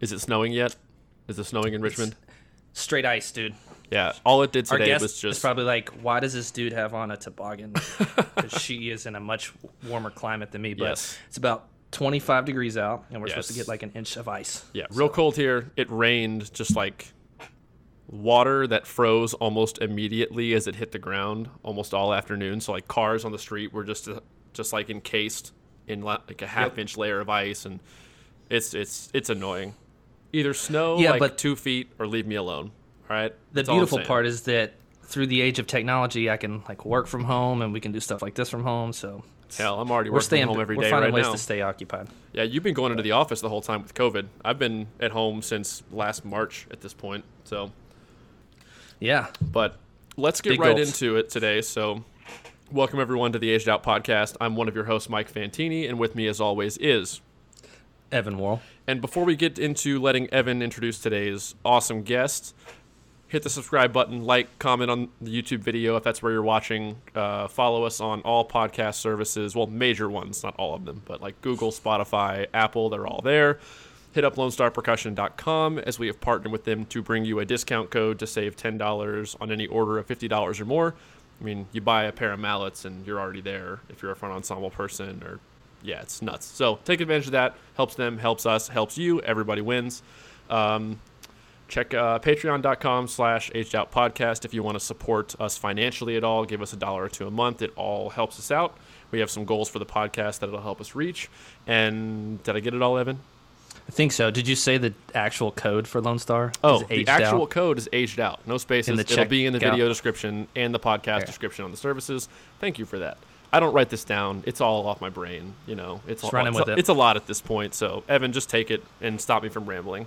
Is it snowing yet? Is it snowing in Richmond? Straight ice, dude. Yeah, all it did Our today guest was is just probably like, why does this dude have on a toboggan? Because she is in a much warmer climate than me. But Yes. it's about 25 degrees out, and we're supposed to get like an inch of ice. yeah, real cold here. It rained just like water that froze almost immediately as it hit the ground almost all afternoon. So like cars on the street were just uh, just like encased in like a half Yep. inch layer of ice, and it's it's it's annoying. Either snow Yeah, like but- two feet or leave me alone. All right. The That's beautiful part is that through the age of technology, I can like work from home, and we can do stuff like this from home. So Hell, I'm already we're working staying from home every we're day finding right ways now. to stay occupied. Yeah, you've been going into the office the whole time with COVID. I've been at home since last March at this point. So, Yeah. but let's get Big right goals. into it today. So, welcome everyone to the Aged Out podcast. I'm one of your hosts, Mike Fantini, and with me, as always, is. Evan Worrell. And before we get into letting Evan introduce today's awesome guest, hit the subscribe button, like, comment on the YouTube video if that's where you're watching. Uh, follow us on all podcast services. Well, major ones, not all of them, but like Google, Spotify, Apple, they're all there. Hit up LoneStarPercussion.com as we have partnered with them to bring you a discount code to save $10 on any order of $50 or more. I mean, you buy a pair of mallets and you're already there if you're a front ensemble person or yeah, it's nuts. So take advantage of that. Helps them, helps us, helps you. Everybody wins. Um, check uh, patreon.com slash out podcast if you want to support us financially at all give us a dollar or two a month it all helps us out we have some goals for the podcast that it'll help us reach and did i get it all evan I think so. Did you say the actual code for Lone Star? oh Is the actual out? code is aged out no spaces In the it'll be in the video description and the podcast description on the services thank you for that i don't write this down it's all off my brain you know it's, Just a, running it's, with a, it. it's a lot at this point so evan just take it and stop me from rambling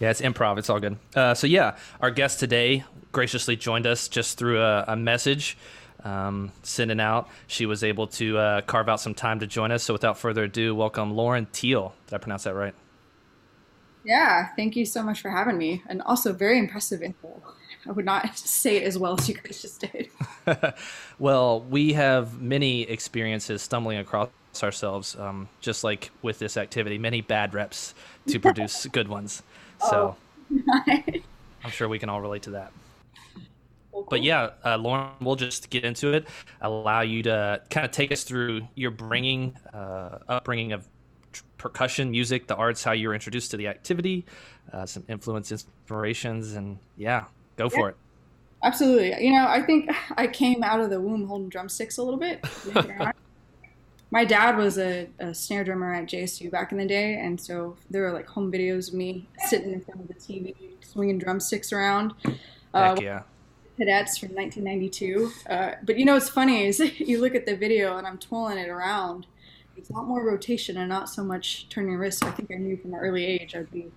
Yeah, it's improv. It's all good. Uh, so yeah, our guest today graciously joined us just through a, a message um, sending out. She was able to uh, carve out some time to join us. So without further ado, welcome Lauren Teel. Did I pronounce that right? Yeah, thank you so much for having me. And also, very impressive info. I would not say it as well as you guys just did. Well, we have many experiences stumbling across ourselves, um, just like with this activity, many bad reps to produce good ones. So I'm sure we can all relate to that. But yeah, uh, Lauren, we'll just get into it. Allow you to kind of take us through your bringing, uh, upbringing of tr- percussion, music, the arts, how you were introduced to the activity, uh, some influence, inspirations, and yeah, go for it. Absolutely. You know, I think I came out of the womb holding drumsticks a little bit. believe it or not. My dad was a, a snare drummer at JSU back in the day, and so there were like home videos of me sitting in front of the TV, swinging drumsticks around. Uh, Heck yeah. cadets from 1992. Uh, but you know what's funny is you look at the video and I'm twirling it around. It's a lot more rotation and not so much turning wrists. I think I knew from an early age I'd be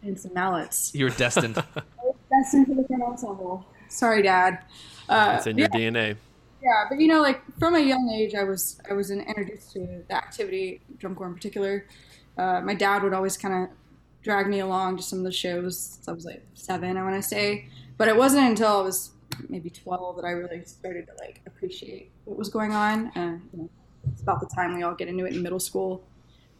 playing some mallets. You were destined. That's ensemble. Sorry, Dad. Uh, it's in yeah, your dna yeah, but you know, like from a young age, I was I was introduced to the activity, drum corps in particular. Uh, my dad would always kind of drag me along to some of the shows. Since I was like seven, I want to say, but it wasn't until I was maybe twelve that I really started to like appreciate what was going on. Uh, you know, it's about the time we all get into it in middle school.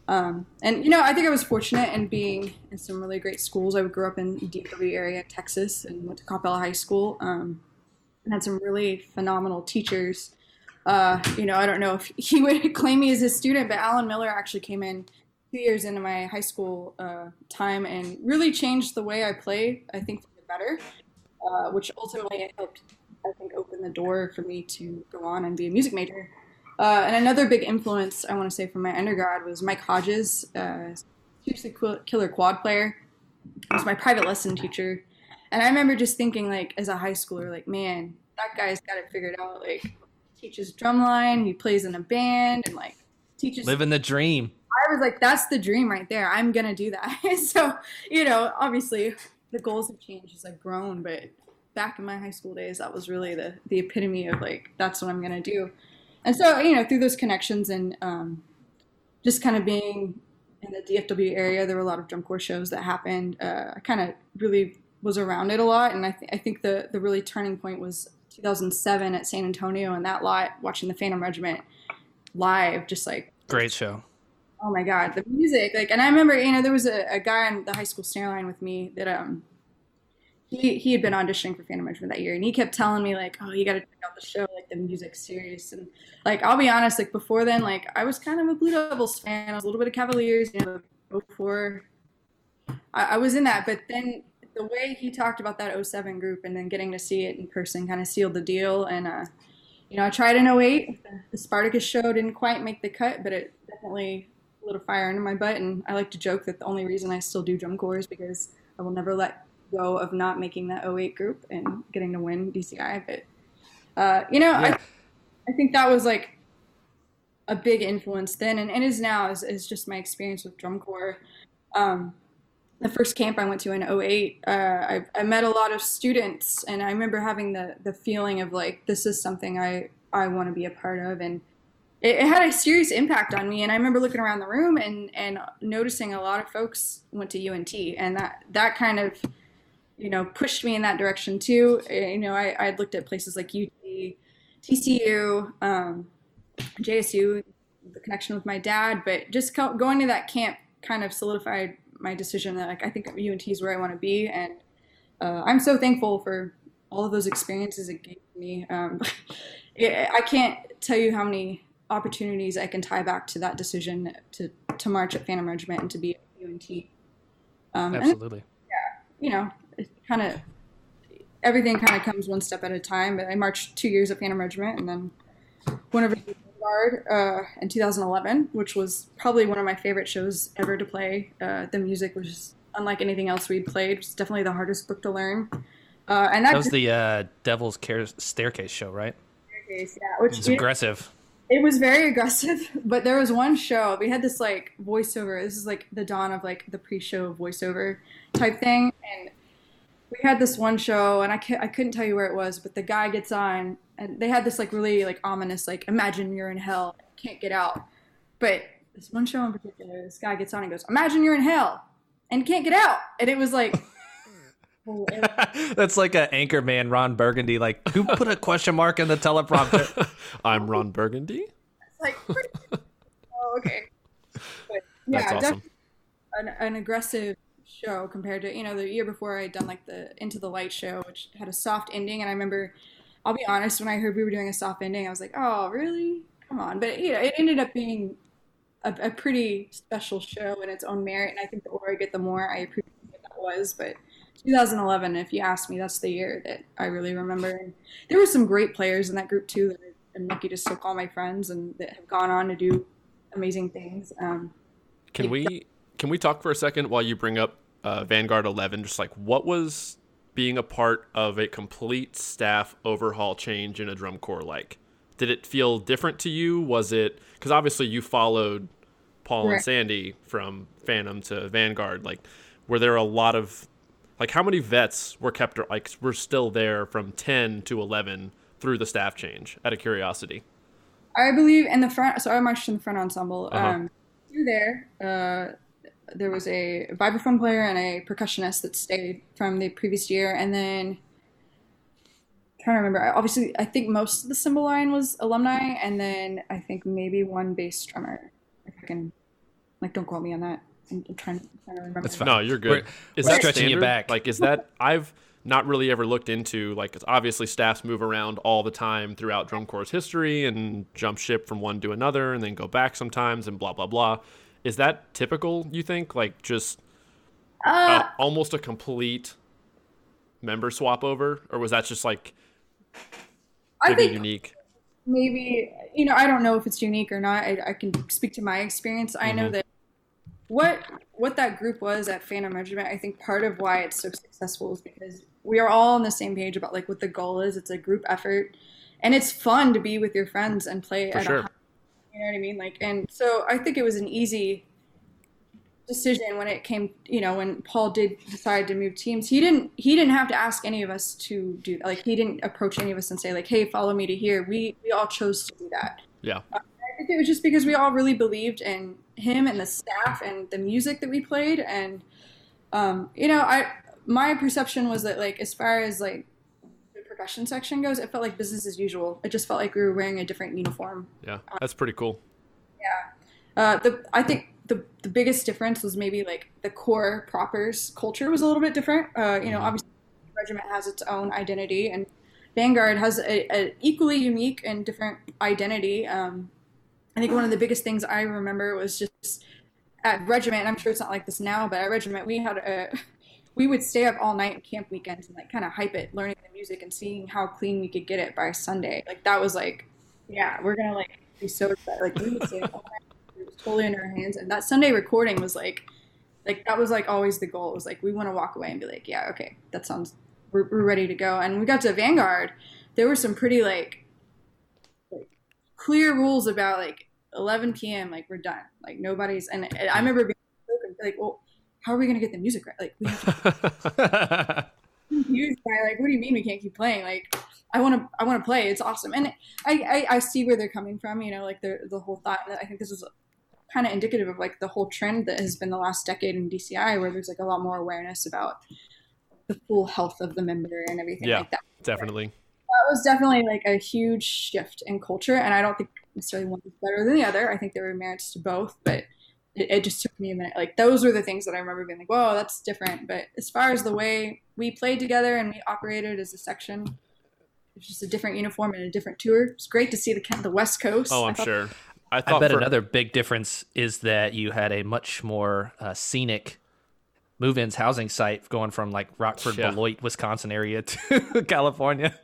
Um, and you know, I think I was fortunate in being in some really great schools. I grew up in DFW area, Texas, and went to Coppell High School. Um, and had some really phenomenal teachers. Uh, you know, I don't know if he would claim me as his student, but Alan Miller actually came in two years into my high school uh, time and really changed the way I play. I think for the better, uh, which ultimately helped. I think open the door for me to go on and be a music major. Uh, and another big influence I want to say from my undergrad was Mike Hodges, uh, seriously killer quad player. He was my private lesson teacher. And I remember just thinking, like, as a high schooler, like, man, that guy's got it figured out. Like, he teaches drumline, he plays in a band, and like teaches. Living the dream. I was like, that's the dream right there. I'm gonna do that. so, you know, obviously, the goals have changed as I've grown, but back in my high school days, that was really the the epitome of like, that's what I'm gonna do. And so, you know, through those connections and um, just kind of being in the DFW area, there were a lot of drum corps shows that happened. Uh, I kind of really was around it a lot, and I, th- I think the the really turning point was 2007 at San Antonio, and that lot watching the Phantom Regiment live, just like Great show. oh my god, the music! Like, and I remember, you know, there was a, a guy on the high school snare line with me that um he he had been auditioning for Phantom Regiment that year, and he kept telling me like, "Oh, you got to check out the show. Like the music's serious." And like, I'll be honest, like before then, like I was kind of a Blue Devils fan. I was a little bit of Cavaliers, you know, before I, I was in that. But then the way he talked about that 07 group and then getting to see it in person kind of sealed the deal. And uh, you know, I tried in 08. The Spartacus show didn't quite make the cut, but it definitely lit a fire under my butt. And I like to joke that the only reason I still do drum corps is because I will never let go of not making that 08 group and getting to win DCI. But, uh, you know, Yeah. I, I think that was like a big influence then and, and is now is, is just my experience with drum corps. Um, the first camp I went to in 08, uh, I, I met a lot of students and I remember having the, the feeling of like, this is something I, I want to be a part of. And it, it had a serious impact on me. And I remember looking around the room and, and noticing a lot of folks went to UNT and that, that kind of, you know, pushed me in that direction too. Uh, You know, I, I looked at places like UT, TCU, um, JSU, the connection with my dad, but just co- going to that camp kind of solidified my decision that like I think UNT is where I want to be, and uh, I'm so thankful for all of those experiences it gave me. Um, it, I can't tell you how many opportunities I can tie back to that decision to to march at Phantom Regiment and to be at UNT. Um, and Absolutely. you know, kind of everything kind of comes one step at a time. But I marched two years at Phantom Regiment, and then went over to the Guard uh, in 2011, which was probably one of my favorite shows ever to play. Uh, the music was just unlike anything else we'd played. It was definitely the hardest book to learn. Uh, and that, That was the uh, Devil's Care- Staircase show, right? Staircase, yeah, which It's you- aggressive. It was very aggressive, but there was one show. We had this like voiceover. This is like the dawn of like the pre-show voiceover type thing, and we had this one show, and I ca- I couldn't tell you where it was, but the guy gets on, and they had this like really like ominous like imagine you're in hell, can't get out. But this one show in particular, this guy gets on and goes, imagine you're in hell and can't get out, and it was like. it was- That's like an anchor man, Ron Burgundy. Like, who put a question mark in the teleprompter? I'm Ron Burgundy. like pretty, oh okay but yeah That's awesome. definitely an, an aggressive show compared to you know the year before i'd done like the into the light show which had a soft ending and i remember i'll be honest when i heard we were doing a soft ending i was like oh really? Come on. But you know it ended up being a, a pretty special show in its own merit and i think the older i get the more i appreciate what that was. But 2011 if you ask me that's the year that i really remember. And there were some great players in that group too that I'm lucky to still call my friends and that have gone on to do amazing things. Um, Can we can we talk for a second while you bring up uh, Vanguard 11? Just like what was being a part of a complete staff overhaul change in a drum corps like? Did it feel different to you? Was it because obviously you followed Paul and Sandy from Phantom to Vanguard? Like, were there a lot of like how many vets were kept or like were still there from 10 to 11 through the staff change? Out of curiosity. I believe in the front, so I marched in the front ensemble. Uh-huh. Um, through there, uh, there was a vibraphone player and a percussionist that stayed from the previous year, and then trying to remember. Obviously, I think most of the cymbal line was alumni, and then I think maybe one bass drummer. If I can, like, don't quote me on that. I'm, I'm trying, trying to remember. That's fine. No, you're good. We're- is we're that stretching you standard? back. Like, is that I've not really ever looked into like 'cause obviously staffs move around all the time throughout drum corps history and jump ship from one to another and then go back sometimes and blah blah blah. Is that typical? You think like just Uh, uh, almost a complete member swap over, or was that just like I think unique? maybe you know i don't know if it's unique or not i, I can speak to my experience i know Mhm. that what what that group was at phantom regiment i think part of why it's so successful is because we are all on the same page about like what the goal is it's a group effort and it's fun to be with your friends and play For at sure. a high, you know what i mean? Like and so i think it was an easy decision when it came you know when paul did decide to move teams. He didn't he didn't have to ask any of us to do that. like he didn't approach any of us and say like hey follow me to here. We we all chose to do that. Yeah, i think it was just because we all really believed in him and the staff and the music that we played. And um you know i my perception was that like as far as like the section goes it felt like business as usual it just felt like we were wearing a different uniform yeah, that's pretty cool. Yeah, uh, the I think the the biggest difference was maybe like the corps propers culture was a little bit different. Uh, you know, obviously, regiment has its own identity, and Vanguard has a, a equally unique and different identity. Um, I think one of the biggest things I remember was just at regiment. I'm sure it's not like this now, but at regiment we had a we would stay up all night camp weekends and like kind of hype it, learning the music and seeing how clean we could get it by Sunday. Like that was like, yeah, we're gonna like be so excited. Like we would stay up all night. It was totally in our hands. And that Sunday recording was like, like that was like always the goal. It was like we want to walk away and be like, yeah, okay, that sounds we're, we're ready to go. And we got to Vanguard. There were some pretty like, like clear rules about like 11 p.m. Like we're done. Like nobody's. And I remember being like, well how are we going to get the music right? Like, we have confused by like, what do you mean we can't keep playing? Like, I want to, I want to play. It's awesome, and I, I, I, see where they're coming from. You know, like the the whole thought. That I think this is kind of indicative of like the whole trend that has been the last decade in DCI, where there's like a lot more awareness about the full health of the member and everything yeah, like that. Definitely. That was definitely like a huge shift in culture, and I don't think necessarily one is better than the other. I think there were merits to both, but it, it, just took me a minute. Like those were the things that I remember being like, "Whoa, that's different." But as far as the way we played together and we operated as a section, it's just a different uniform and a different tour. It's great to see the the West Coast. Oh, I'm I sure. I, I bet for... another big difference is that you had a much more uh, scenic move-ins housing site going from like Rockford, yeah. Beloit, Wisconsin area to California.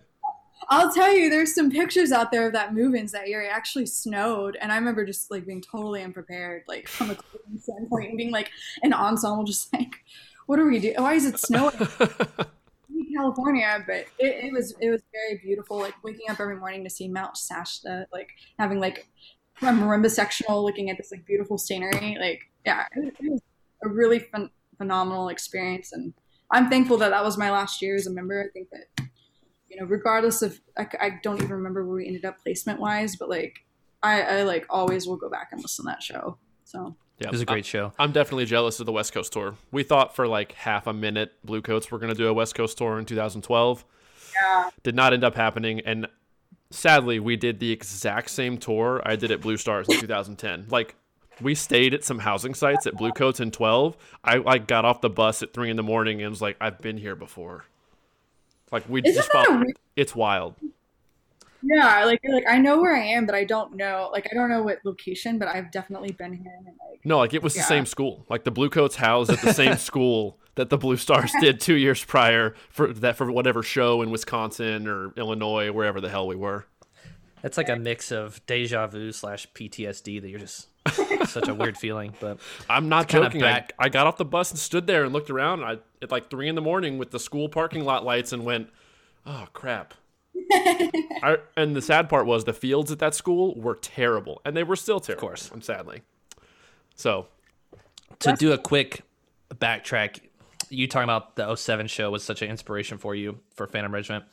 I'll tell you, there's some pictures out there of that move-ins that year. It actually snowed, and I remember just like being totally unprepared, like from a standpoint, and being like an ensemble, just like, what are we doing? Why is it snowing? In California, but it, it, was it was very beautiful. Like waking up every morning to see Mount Shasta, like having like a marimba sectional, looking at this like beautiful scenery. Like yeah, it, it was a really fun, phenomenal experience, and I'm thankful that that was my last year as a member. I think that you know, regardless of I, I don't even remember where we ended up placement wise, but like I, I like always will go back and listen to that show. So yeah, it was a great show. I'm definitely jealous of the West Coast tour. We thought for like half a minute Bluecoats were going to do a West Coast tour in 2012. Yeah. Did not end up happening, and sadly, we did the exact same tour I did at Blue Stars in 2010. Like we stayed at some housing sites at Bluecoats in 12. I like got off the bus at three in the morning and was like, I've been here before. Like we Isn't just fought, it's wild. Yeah, like like I know where I am, but I don't know. Like I don't know what location, but I've definitely been here. And, like, no, like it was yeah. the same school. Like the Bluecoats housed at the same school that the Blue Stars did two years prior for that for whatever show in Wisconsin or Illinois, wherever the hell we were. It's like a mix of deja vu slash PTSD that you're just such a weird feeling. But I'm not joking. I, I got off the bus and stood there and looked around. I at like three in the morning with the school parking lot lights and went, "Oh crap." I, and the sad part was the fields at that school were terrible, and they were still terrible. Of course, I'm sadly. So, to do a quick backtrack, you talking about the 07 show was such an inspiration for you for Phantom Regiment.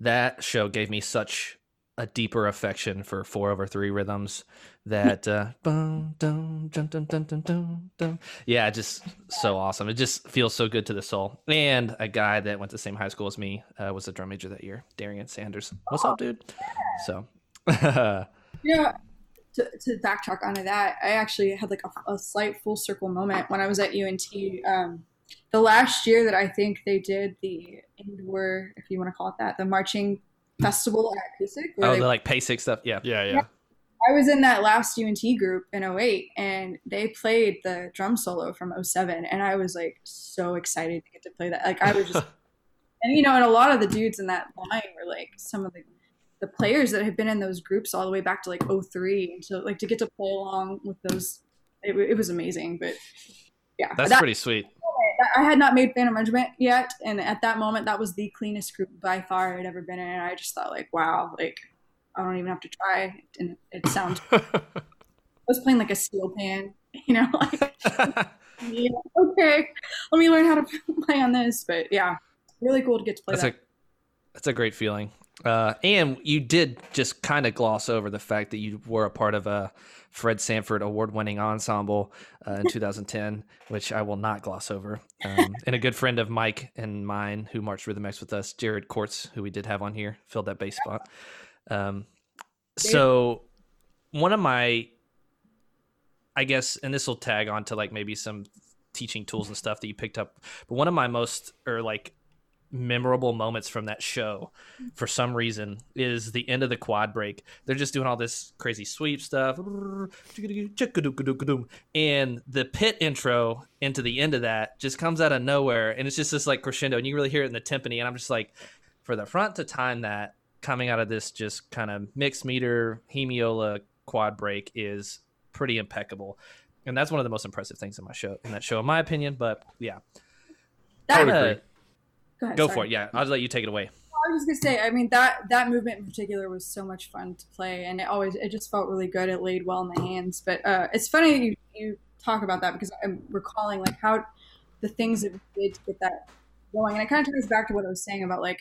That show gave me such a deeper affection for four over three rhythms that uh dun, dun, dun, yeah just so awesome it just feels so good to the soul and a guy that went to the same high school as me uh, was a drum major that year darian sanders what's up dude so yeah to, to backtrack onto that i actually had like a, a, slight full circle moment when i was at unt um the last year that i think they did the indoor if you want to call it that the marching festival at PASIC. Oh, they, the like PASIC stuff. Yeah. yeah. Yeah, I was in that last UNT group in 08 and they played the drum solo from 07 and I was like so excited to get to play that. Like I was just and you know, and a lot of the dudes in that line were like some of the the players that have been in those groups all the way back to like 03 and so like to get to play along with those it, it was amazing but yeah that's that, pretty sweet I had not made Phantom Regiment yet, and at that moment, that was the cleanest group by far I'd ever been in. And I just thought, like, wow, like I don't even have to try, and it sounds. I was playing like a steel pan, you know, like yeah, okay, let me learn how to play on this. But yeah, really cool to get to play that's that. A, that's a great feeling. Uh, and you did just kind of gloss over the fact that you were a part of a Fred Sanford award-winning ensemble uh, in 2010, which I will not gloss over. Um, and a good friend of Mike and mine who marched Rhythm X with us, Jared Courts, who we did have on here, filled that bass spot. Um, so one of my I guess, and this will tag on to like maybe some teaching tools and stuff that you picked up. But one of my most or like memorable moments from that show for some reason is the end of the quad break. They're just doing all this crazy sweep stuff. And the pit intro into the end of that just comes out of nowhere and it's just this like crescendo and you really hear it in the timpani and I'm just like for the front to time that coming out of this just kind of mixed meter hemiola quad break is pretty impeccable. And that's one of the most impressive things in my show in that show in my opinion, but yeah. That, agree. go ahead, Go for it. Yeah, I'll just let you take it away. I was just gonna say, I mean that that movement in particular was so much fun to play, and it always it just felt really good. It laid well in the hands. But uh, it's funny that you you talk about that because I'm recalling like how the things that we did to get that going, and it kind of ties back to what I was saying about like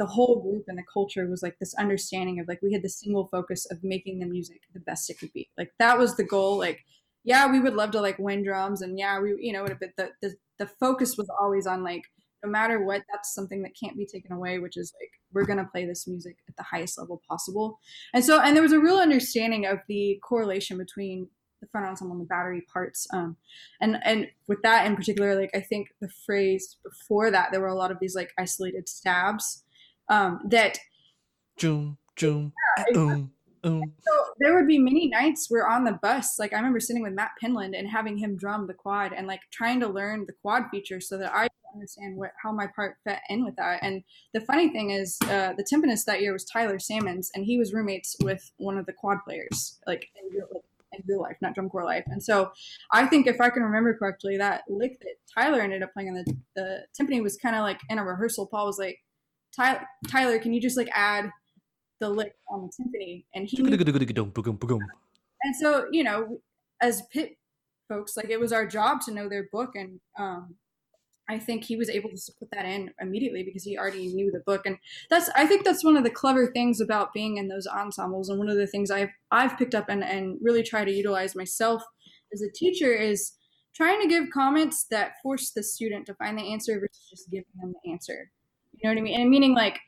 the whole group and the culture was like this understanding of like we had the single focus of making the music the best it could be. Like that was the goal. Like yeah, we would love to like win drums, and yeah, we you know, but the the the focus was always on like no matter what, that's something that can't be taken away, which is like we're gonna play this music at the highest level possible. And so, and there was a real understanding of the correlation between the front ensemble and the battery parts. Um, and and with that in particular, like I think the phrase before that, there were a lot of these like isolated stabs um, that Joom, joom, um, um. So there would be many nights where on the bus, like I remember sitting with Matt Pinland and having him drum the quad and like trying to learn the quad feature so that I understand what how my part fit in with that. And the funny thing is, uh, the timpanist that year was Tyler Salmons, and he was roommates with one of the quad players, like in real, like, in real life, not drum corps life. And so I think if I can remember correctly, that lick that Tyler ended up playing on the the timpani was kind of like in a rehearsal. Paul was like, Tyler, can you just like add the lick on the timpani? And he and so you know as pit folks like it was our job to know their book and um i think he was able to put that in immediately because he already knew the book and that's i think that's one of the clever things about being in those ensembles and one of the things i've i've picked up and and really try to utilize myself as a teacher is trying to give comments that force the student to find the answer versus just giving them the answer you know what i mean? And meaning like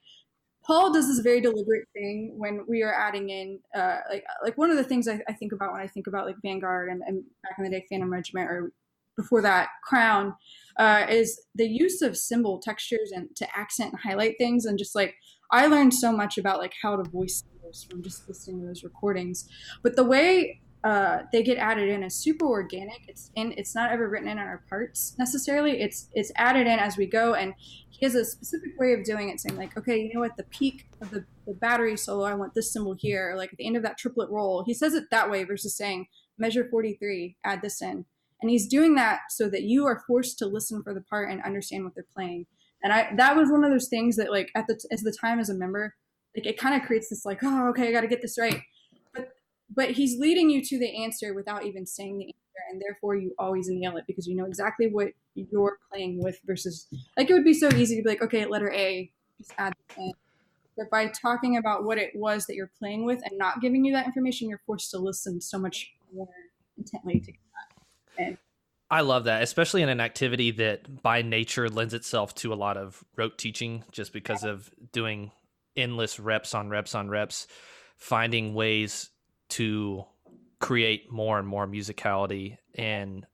Paul does this very deliberate thing when we are adding in, uh, like, like one of the things I, I think about when I think about like Vanguard and, and back in the day Phantom Regiment or before that Crown, uh, is the use of cymbal textures and to accent and highlight things and just like I learned so much about like how to voice from just listening to those recordings, but the way uh, they get added in is super organic. It's in. It's not ever written in on our parts necessarily. It's it's added in as we go, and he has a specific way of doing it, saying like, okay, you know what, the peak of the, the battery solo, I want this cymbal here. Or like at the end of that triplet roll, he says it that way versus saying measure forty three, add this in, and he's doing that so that you are forced to listen for the part and understand what they're playing. And I that was one of those things that like at the as the time as a member, like it kind of creates this like, oh, okay, I got to get this right but he's leading you to the answer without even saying the answer and therefore you always nail it because you know exactly what you're playing with versus like it would be so easy to be like okay letter a just add in but by talking about what it was that you're playing with and not giving you that information you're forced to listen so much more intently to that. And I love that, especially in an activity that by nature lends itself to a lot of rote teaching just because of doing endless reps on reps on reps, finding ways to create more and more musicality and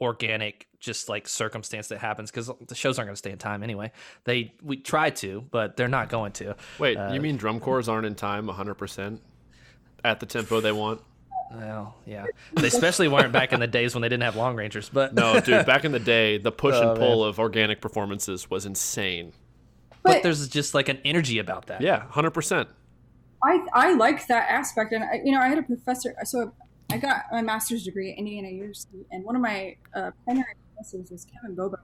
organic just like circumstance that happens because the shows aren't going to stay in time anyway they we try to but they're not going to Wait, Uh, you mean drum corps aren't in time 100% at the tempo they want? well yeah they especially weren't back in the days when they didn't have long rangers but No, dude, back in the day, the push Oh, and pull of organic performances was insane. but But- there's just like an energy about that Yeah, 100%. I I liked that aspect, and I, you know I had a professor. So I got my master's degree at Indiana University, and one of my uh, primary professors was Kevin Bobo,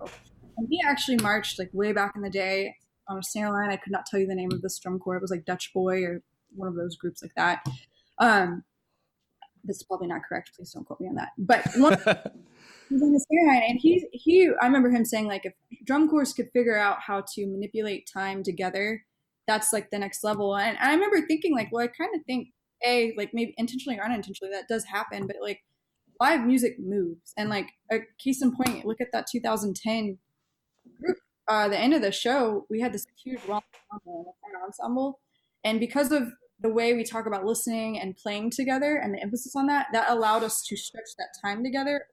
and he actually marched like way back in the day on a snare line. I could not tell you the name of this drum corps. It was like Dutch Boy or one of those groups like that. Um, that's probably not correct. Please don't quote me on that. But one, he's on the snare line, and he he. I remember him saying like if drum corps could figure out how to manipulate time together, that's like the next level. And I remember thinking like, well, I kind of think a like maybe intentionally or unintentionally that does happen, but like live music moves, and like a case in point, look at that 2010 group. Uh, the end of the show, we had this huge ensemble, and because of the way we talk about listening and playing together and the emphasis on that, that allowed us to stretch that time together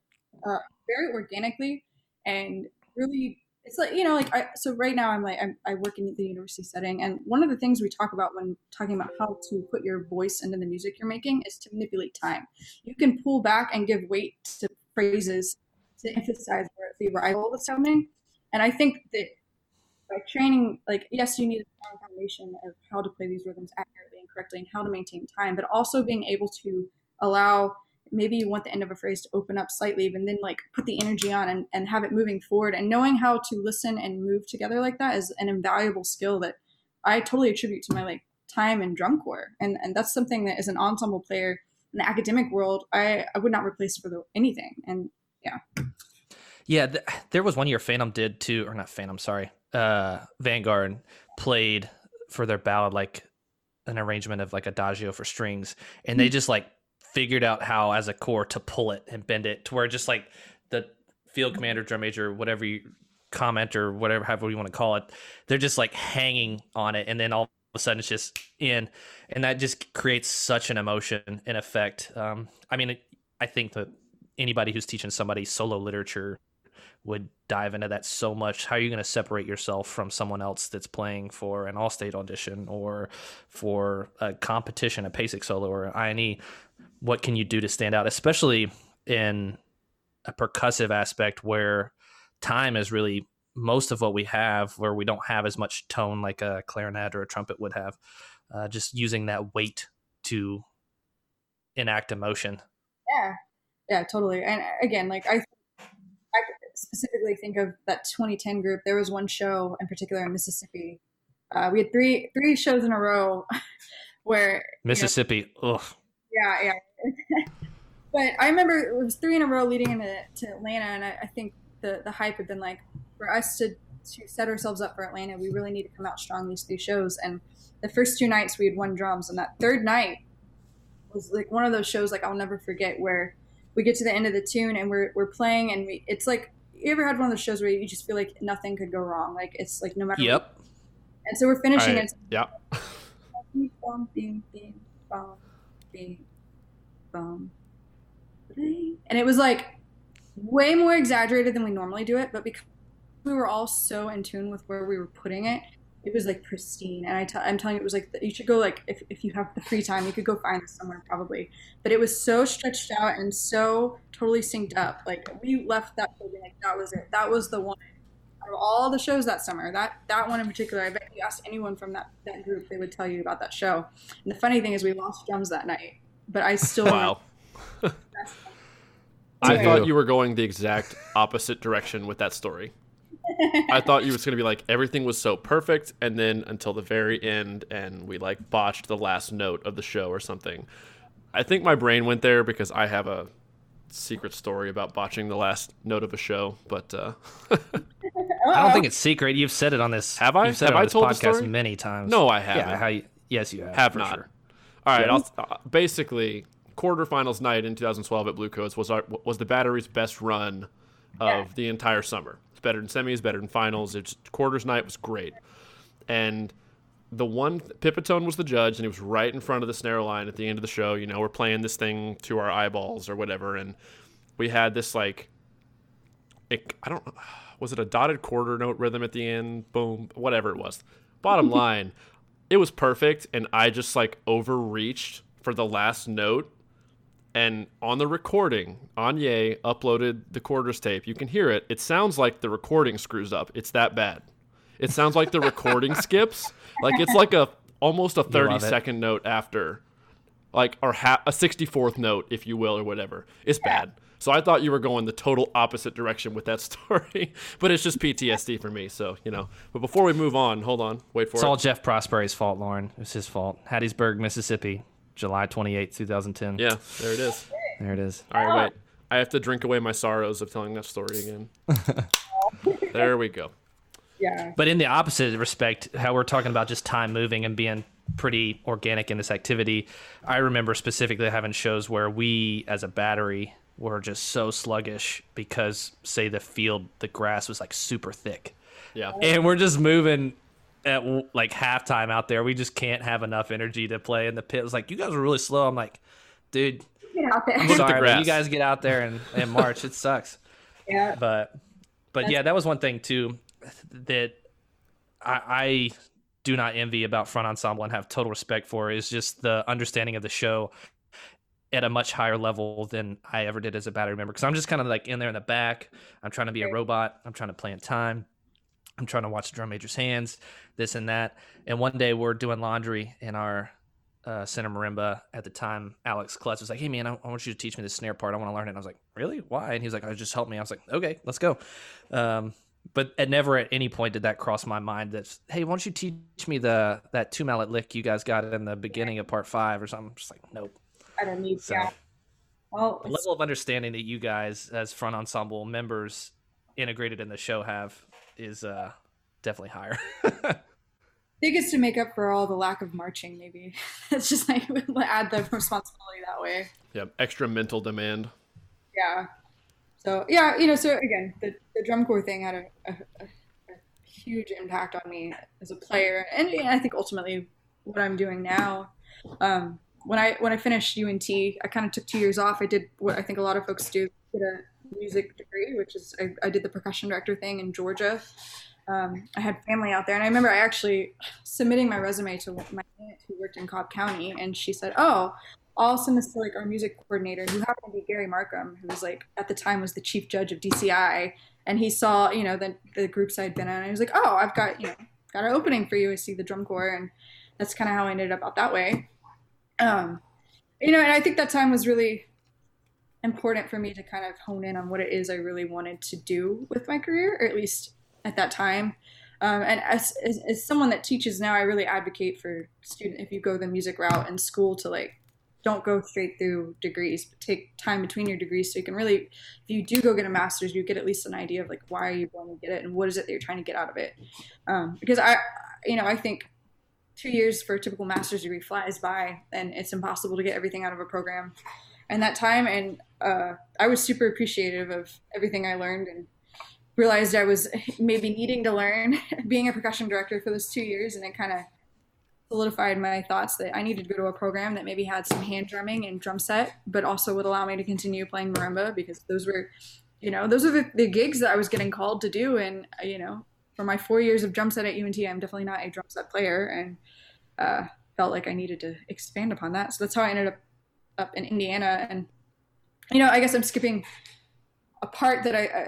uh, very organically and really it's like you know like I, so right now i'm like I'm, i work in the university setting and one of the things we talk about when talking about how to put your voice into the music you're making is to manipulate time. You can pull back and give weight to phrases to emphasize where the arrival that's happening and i think that by training like yes you need a strong foundation of how to play these rhythms accurately and correctly and how to maintain time but also being able to allow maybe you want the end of a phrase to open up slightly and then like put the energy on and, and have it moving forward. And knowing how to listen and move together like that is an invaluable skill that i totally attribute to my like time in drum corps. And and that's something that as an ensemble player in the academic world i i would not replace for the, anything. And yeah. Yeah th- there was one year phantom did too or not phantom sorry uh vanguard played for their ballad like an arrangement of like adagio for strings. And they just like figured out how as a corps to pull it and bend it to where just like the field commander, drum major, whatever you comment or whatever, however you want to call it, they're just like hanging on it, and then all of a sudden it's just in, and that just creates such an emotion and effect. Um, I mean, I think that anybody who's teaching somebody solo literature would dive into that so much. How are you going to separate yourself from someone else that's playing for an all-state audition or for a competition, a PASIC solo or an INE? What can you do to stand out, especially in a percussive aspect where time is really most of what we have, where we don't have as much tone like a clarinet or a trumpet would have. Uh, just using that weight to enact emotion. Yeah, yeah, totally. And again, like I, I specifically think of that 2010 group. There was one show in particular in Mississippi. Uh, we had three three shows in a row where Mississippi. You know, ugh. Yeah, yeah. but I remember it was three in a row leading into to Atlanta, and I, I, think the the hype had been like for us to to set ourselves up for Atlanta, we really need to come out strong these three shows. And the first two nights we had won drums, and that third night was like one of those shows like I'll never forget where we get to the end of the tune and we're we're playing and we it's like you ever had one of those shows where you just feel like nothing could go wrong like it's like no matter yep what. and so we're finishing right. it boom, and it was like way more exaggerated than we normally do it, but because we were all so in tune with where we were putting it, it was like pristine. And I t- I'm telling you, it was like you should go like if, if you have the free time, you could go find it somewhere probably. But it was so stretched out and so totally synced up. Like we left that building like that was it. That was the one of all the shows that summer. That that one in particular, I bet you asked anyone from that that group, they would tell you about that show. And the funny thing is, we lost drums that night but I still wow. I thought you were going the exact opposite direction with that story. I thought you was going to be like everything was so perfect, and then until the very end, and we like botched the last note of the show or something. I think my brain went there because I have a secret story about botching the last note of a show, but uh, I don't think it's secret. You've said it on this. Have I? You've said have it on I this told podcast many times. No, I haven't. Yeah, how you, yes, you have. Have for not. Sure. All right, I'll, uh, basically quarterfinals night in 2012 at Bluecoats was our, was the battery's best run of yeah. the entire summer. It's better than semis, better than finals. It's quarters night was great, and the one Pipitone was the judge, and he was right in front of the snare line at the end of the show. You know, we're playing this thing to our eyeballs or whatever, and we had this like, it, I don't, was it a dotted quarter note rhythm at the end? Boom, whatever it was. Bottom line it was perfect and I just like overreached for the last note and on the recording Anye uploaded the quarters tape. You can hear it. It sounds like the recording screws up. It's that bad. It sounds like the recording skips. Like it's like a almost a 30 second note after like or ha- a 64th note if you will or whatever. It's bad. So I thought you were going the total opposite direction with that story, but it's just PTSD for me. So you know. But before we move on, hold on, wait for it's it. It's all Jeff Prosperie's fault, Lauren. It was his fault. Hattiesburg, Mississippi, July 28, 2010. Yeah, there it is. There it is. All right, wait. I have to drink away my sorrows of telling that story again. there we go. Yeah. But in the opposite respect, how we're talking about just time moving and being pretty organic in this activity, I remember specifically having shows where we, as a battery, were just so sluggish because say the field the grass was like super thick yeah and we're just moving at like halftime out there. We just can't have enough energy to play in the pit. It was like you guys are really slow. I'm like, dude, Get out there. I'm Look at the sorry, but you guys get out there and, and march. It sucks. yeah. But but yeah, that was one thing too that I, I do not envy about front ensemble and have total respect for is just the understanding of the show at a much higher level than I ever did as a battery member. Because I'm just kind of like in there in the back. I'm trying to be a robot. I'm trying to play in time. I'm trying to watch the drum major's hands, this and that. And one day we're doing laundry in our uh, center marimba at the time. Alex Klutz was like, "Hey man, I, I want you to teach me the snare part. I want to learn it." And I was like, "Really? Why?" And he was like, "Oh, just help me." I was like, "Okay, let's go." Um, but at never at any point did that cross my mind that hey, why don't you teach me the that two mallet lick you guys got in the beginning of part five or something? I'm just like, nope. I don't need. So Yeah. Well, the level of understanding that you guys as front ensemble members integrated in the show have is uh, definitely higher. I think it's to make up for all the lack of marching. Maybe it's just like add the responsibility that way. Yep, extra mental demand. Yeah. So yeah, you know, so again, the, the drum corps thing had a, a, a, a huge impact on me as a player, and, and I think ultimately what I'm doing now. Um, when I when I finished UNT, I kind of took two years off. I did what I think a lot of folks do: get a music degree, which is I, I did the percussion director thing in Georgia. Um, I had family out there, and I remember I actually submitting my resume to my aunt who worked in Cobb County, and she said, "Oh, I'll send this to like our music coordinator, who happened to be Gary Markham, who was like at the time was the chief judge of DCI, and he saw you know the the groups I'd been in, and he was like, "Oh, I've got you know got an opening for you. I see the drum corps, and that's kind of how I ended up out that way." Um, you know, and I think that time was really important for me to kind of hone in on what it is I really wanted to do with my career, or at least at that time. Um, and as, as, as someone that teaches now, I really advocate for student if you go the music route in school to like don't go straight through degrees, but take time between your degrees so you can really, if you do go get a master's, you get at least an idea of like why are you going to get it and what is it that you're trying to get out of it. Um, because I, you know, I think two years for a typical master's degree flies by, and it's impossible to get everything out of a program and that time. And uh, I was super appreciative of everything I learned and realized I was maybe needing to learn being a percussion director for those two years, and it kind of solidified my thoughts that I needed to go to a program that maybe had some hand drumming and drum set, but also would allow me to continue playing marimba because those were, you know, those are the, the gigs that I was getting called to do. And, you know, for my four years of drum set at UNT, I'm definitely not a drum set player and uh, felt like I needed to expand upon that. So that's how I ended up up in Indiana. And, you know, I guess I'm skipping a part that I, I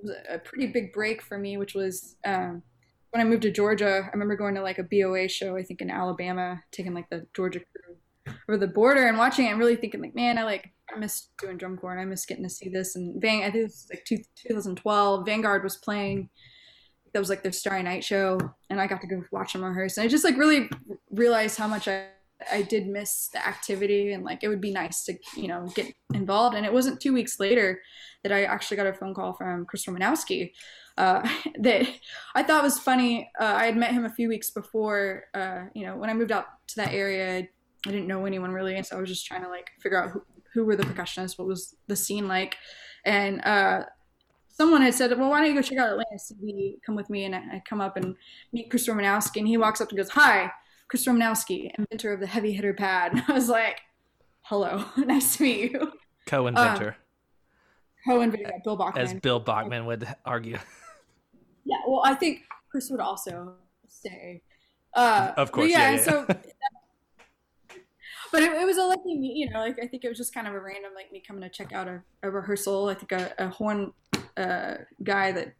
was a pretty big break for me, which was um, when I moved to Georgia. I remember going to like a BOA show, I think in Alabama, taking like the Georgia crew over the border and watching it and really thinking like, man, I like I miss doing drum corps and I miss getting to see this. And Van, I think it was like 2012, Vanguard was playing. That was like their Starry Night show, and I got to go watch them rehearse. And I just like really realized how much I I did miss the activity and like it would be nice to you know get involved. And it wasn't two weeks later that I actually got a phone call from Chris Romanowski uh, that I thought was funny. Uh, I had met him a few weeks before. Uh, you know, when I moved out to that area, I didn't know anyone really, and so I was just trying to like figure out who, who were the percussionists, what was the scene like, and uh, someone had said, "Well, why don't you go check out Atlanta CV? Come with me." And I, come up and meet Chris Romanowski, and he walks up and goes, "Hi, Chris Romanowski, inventor of the heavy hitter pad." And I was like, "Hello, nice to meet you." Co-inventor, Co-inventor Bill Bachman. as Bill Bachman would argue. Yeah, well, I think Chris would also say. Uh, Of course, yeah. yeah, yeah. So, but it, it was a lucky, meet- you know, like I think it was just kind of a random, like me coming to check out a, a rehearsal. I think a, a horn uh, guy that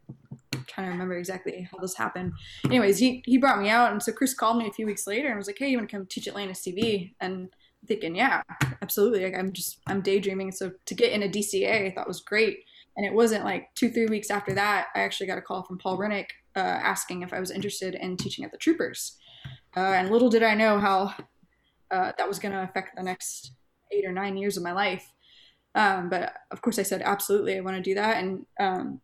I'm trying to remember exactly how this happened. Anyways, he he brought me out, and so Chris called me a few weeks later and was like, "Hey, you want to come teach Atlanta CV?" And I'm thinking, yeah, absolutely. Like I'm just I'm daydreaming. So to get in a DCA, I thought was great. And it wasn't like two, three weeks after that, I actually got a call from Paul Rennick uh, asking if I was interested in teaching at the Troopers. Uh, and little did I know how uh, that was going to affect the next eight or nine years of my life. Um, but of course, I said, absolutely, I want to do that. And um,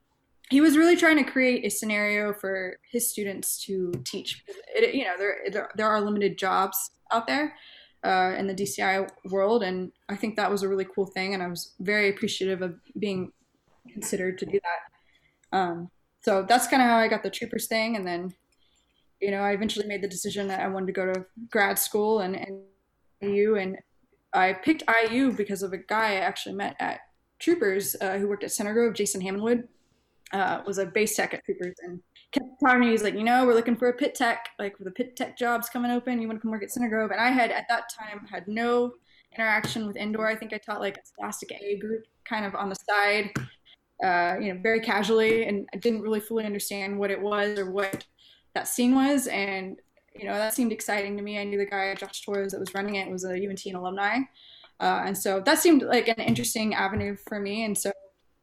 he was really trying to create a scenario for his students to teach. It, you know, there, there, there are limited jobs out there uh, in the DCI world. And I think that was a really cool thing. And I was very appreciative of being considered to do that. Um, so that's kind of how I got the troopers thing. And then you know, I eventually made the decision that I wanted to go to grad school and, and IU, and I picked IU because of a guy I actually met at Troopers uh, who worked at Center Grove, Jason Hammondwood, uh, was a bass tech at Troopers, and kept talking to me. He's like, you know, we're looking for a pit tech, like the pit tech jobs coming open. You want to come work at Center Grove? And I had at that time had no interaction with indoor. I think I taught like a Scholastic A group kind of on the side, uh, you know, very casually, and I didn't really fully understand what it was or what that scene was. And you know, that seemed exciting to me. I knew the guy Josh Torres that was running it was a UNT alumni, uh, and so that seemed like an interesting avenue for me. And so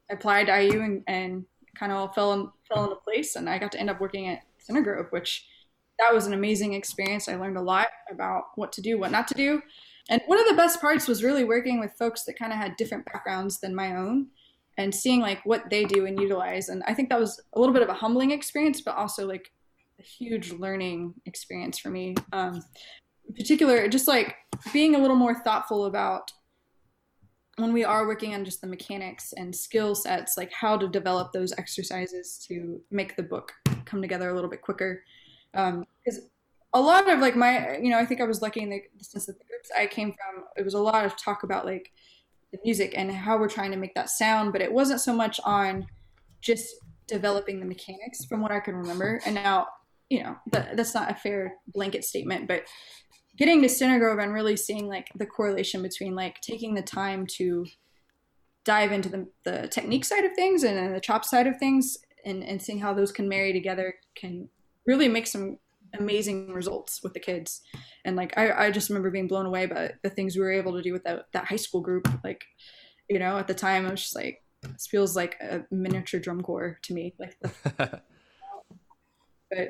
I applied to IU and, and kind of fell in, fell into place, and I got to end up working at Center Grove, which that was an amazing experience. I learned a lot about what to do, what not to do. And one of the best parts was really working with folks that kind of had different backgrounds than my own and seeing like what they do and utilize. And I think that was a little bit of a humbling experience, but also like a huge learning experience for me. Um, in particular, just like being a little more thoughtful about when we are working on just the mechanics and skill sets, like how to develop those exercises to make the book come together a little bit quicker. Because um, a lot of like my, you know, I think I was lucky in the, the sense that the groups I came from, it was a lot of talk about like the music and how we're trying to make that sound, but it wasn't so much on just developing the mechanics from what I can remember. And now, you know, that, that's not a fair blanket statement, but getting to Grove and really seeing like the correlation between like taking the time to dive into the, the technique side of things and then the chop side of things and, and seeing how those can marry together can really make some amazing results with the kids. And like I, I just remember being blown away by the things we were able to do with that, that high school group. Like, you know, at the time I was just like, this feels like a miniature drum corps to me. Like the, but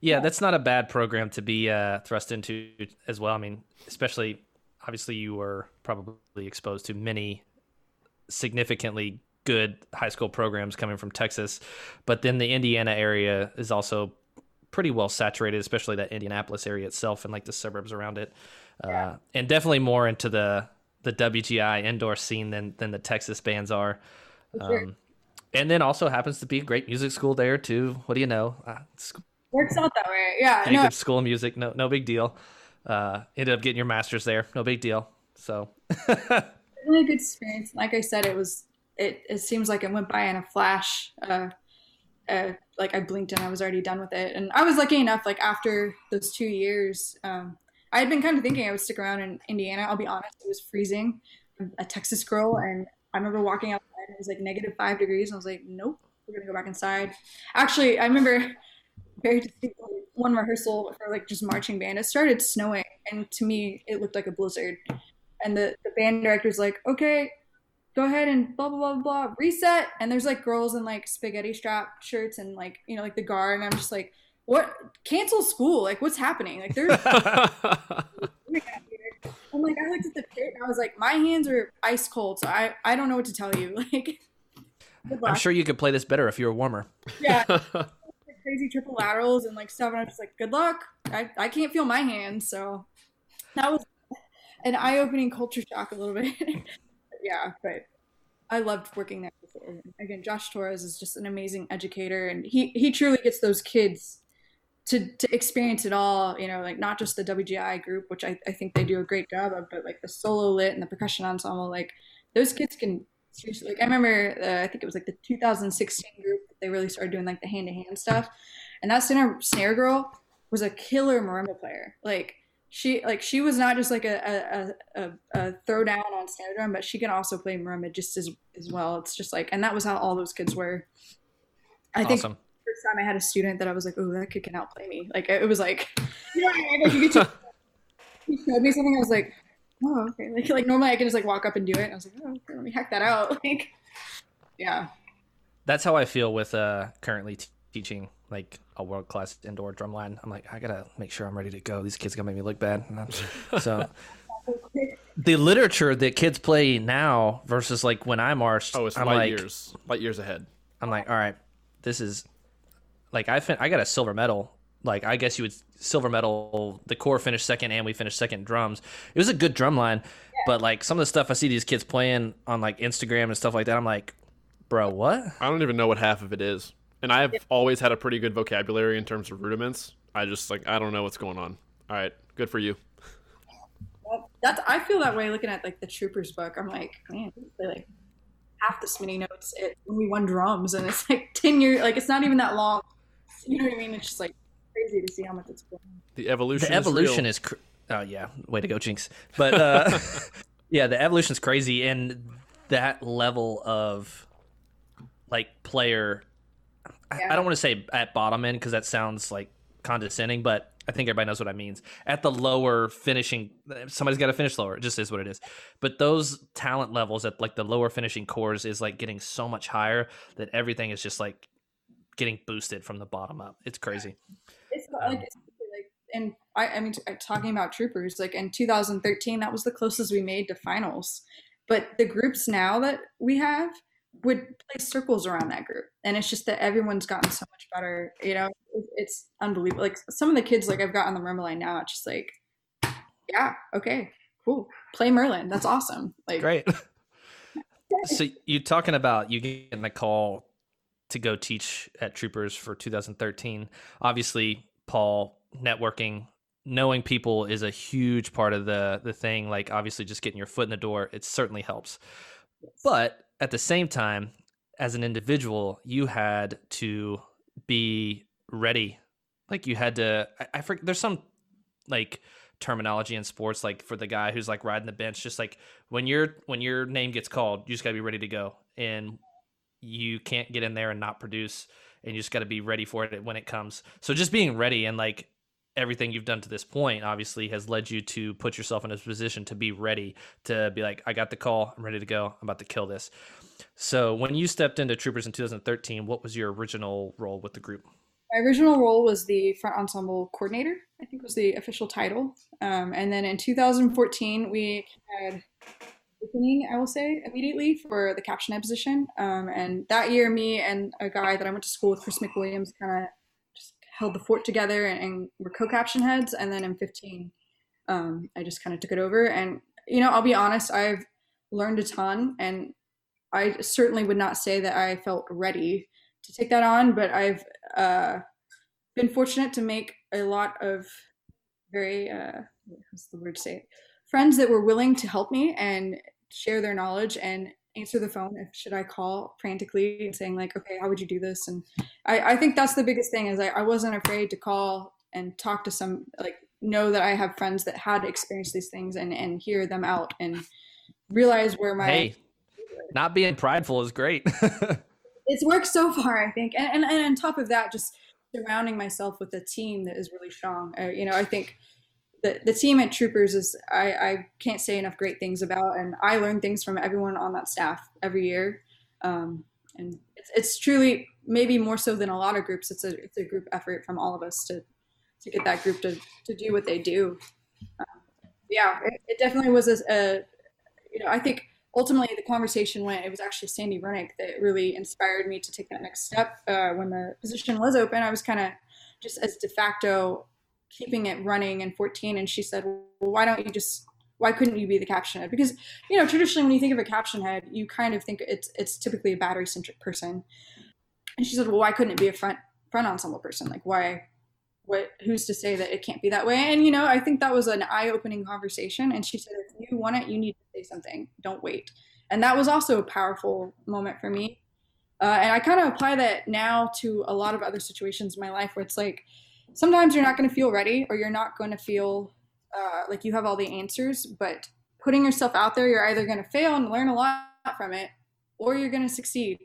yeah, that's not a bad program to be uh, thrust into as well. I mean, especially obviously you were probably exposed to many significantly good high school programs coming from Texas, but then the Indiana area is also pretty well saturated, especially that Indianapolis area itself and like the suburbs around it, yeah. uh, and definitely more into the the WGI indoor scene than than the Texas bands are. Sure. Um, and then also happens to be a great music school there too. What do you know? Uh, Works out that way. Yeah. no. School Music, no no big deal. Uh, ended up getting your master's there, no big deal. So really good experience. Like I said, it was it. It seems like it went by in a flash. Uh, uh, like I blinked and I was already done with it. And I was lucky enough, like after those two years, um, I had been kind of thinking I would stick around in Indiana. I'll be honest, it was freezing. I'm a Texas girl, and I remember walking outside. And it was like negative five degrees, and I was like, "Nope, we're gonna go back inside." Actually, I remember very distinctly one rehearsal for like just marching band. It started snowing, and to me, it looked like a blizzard. And the, the band director's like, okay, go ahead and blah, blah, blah, blah, reset. And there's like girls in like spaghetti strap shirts and like, you know, like the guard. And I'm just like, what? Cancel school. Like, what's happening? Like, there's. Oh I'm like, I looked at the pit and I was like, my hands are ice cold. So I, I don't know what to tell you. Like, I'm sure you could play this better if you were warmer. Yeah crazy triple laterals and like stuff. And I was just like, good luck. I, I can't feel my hands. So that was an eye opening culture shock a little bit. yeah, but I loved working there. Before. Again, Josh Torres is just an amazing educator, and he he truly gets those kids to to experience it all. You know, like not just the WGI group, which I, I think they do a great job of, but like the solo lit and the percussion ensemble. Like those kids can seriously. Like I remember, uh, I think it was like the 2016 group they really started doing like the hand to hand stuff. And that snare snare girl was a killer marimba player. Like she like she was not just like a a, a, a throw down on snare drum, but she can also play marimba just as as well. It's just like and that was how all those kids were. I think awesome. first time I had a student that I was like, oh, that kid can outplay me. Like it was like, you know what I mean? Like you to, he showed me something. I was like, oh, okay. Like like normally I can just like walk up and do it. I was like, oh, okay, let me hack that out. Like, yeah that's how I feel with uh, currently t- teaching like a world class indoor drumline. I'm like, I gotta make sure I'm ready to go. These kids gonna make me look bad. so the literature that kids play now versus like when I marched, oh, it's I'm light like, years, light years ahead. I'm like, all right, this is like I fin- I got a silver medal. Like I guess you would silver medal. The core finished second, and we finished second drums. It was a good drum line, yeah. but like some of the stuff I see these kids playing on like Instagram and stuff like that, I'm like, Bro, what? I don't even know what half of it is. And I've always had a pretty good vocabulary in terms of rudiments. I just like I don't know what's going on. All right, good for you. That's I feel that way looking at like the Troopers book. I'm like, man, they like half this many notes it, when we won drums, and it's like ten years. Like it's not even that long. You know what I mean? It's just like crazy to see how much it's grown. The evolution. The evolution is. is, cr- oh yeah, way to go, Jinx. But uh, yeah, the evolution is crazy, and that level of like player. I, I don't want to say at bottom end because that sounds like condescending, but I think everybody knows what I means. At the lower finishing, somebody's got to finish lower. It just is what it is. But those talent levels at like the lower finishing cores is like getting so much higher that everything is just like getting boosted from the bottom up. It's crazy. It's like, like and I, I mean, uh, talking about troopers, like in 2013, that was the closest we made to finals. But the groups now that we have would play circles around that group, and it's just that everyone's gotten so much better. You know, it's unbelievable. Like some of the kids, like I've got on the marimba line now, it's just like, yeah, okay, cool, play Merlin, that's awesome. Like, Great. so you're talking about you getting the call to go teach at Troopers for 2013. Obviously, Paul networking, knowing people is a huge part of the the thing. Like obviously, just getting your foot in the door, it certainly helps. But at the same time, as an individual, you had to be ready. Like you had to. I, I forget. There's some like terminology in sports, like for the guy who's like riding the bench, just like when your when your name gets called, you just gotta be ready to go, and you can't get in there and not produce, and you just gotta be ready for it when it comes. So just being ready and like everything you've done to this point obviously has led you to put yourself in a position to be ready to be like i got the call i'm ready to go i'm about to kill this so when you stepped into troopers in 2013 what was your original role with the group My original role was the front ensemble coordinator, I think was the official title. Um, and then in 2014, we had opening, I will say, immediately for the caption position. Um, and that year, me and a guy that I went to school with, Chris McWilliams, kind of just held the fort together and, and were co-caption heads. And then in 15, um, I just kind of took it over. And, you know, I'll be honest, I've learned a ton and I certainly would not say that I felt ready to take that on, but I've uh, been fortunate to make a lot of very uh, what's the word to say friends that were willing to help me and share their knowledge and answer the phone if should I call frantically and saying like, okay, how would you do this? And I, I think that's the biggest thing is I, I wasn't afraid to call and talk to some like know that I have friends that had experienced these things and and hear them out and realize where my hey not being prideful is great it's worked so far, I think. And, and, and on top of that, just surrounding myself with a team that is really strong. Uh, you know, I think the, the team at Troopers is, I, I can't say enough great things about, and I learn things from everyone on that staff every year. Um, and it's, it's truly, maybe more so than a lot of groups, it's a, it's a group effort from all of us to, to get that group to, to do what they do. Um, yeah, it, it definitely was a, a, you know, I think ultimately the conversation went it was actually Sandi Rennick that really inspired me to take that next step uh, when the position was open i was kind of just as de facto keeping it running in 14 and she said well why don't you just why couldn't you be the caption head? Because you know traditionally when you think of a caption head you kind of think it's it's typically a battery centric person. And she said well why couldn't it be a front front ensemble person? Like why what who's to say that it can't be that way? And you know i think that was an eye-opening conversation and she said if you want it you need to say something. Don't wait. And that was also a powerful moment for me. Uh, and i kind of apply that now to a lot of other situations in my life where it's like sometimes you're not going to feel ready or you're not going to feel uh, like you have all the answers but putting yourself out there you're either going to fail and learn a lot from it or you're going to succeed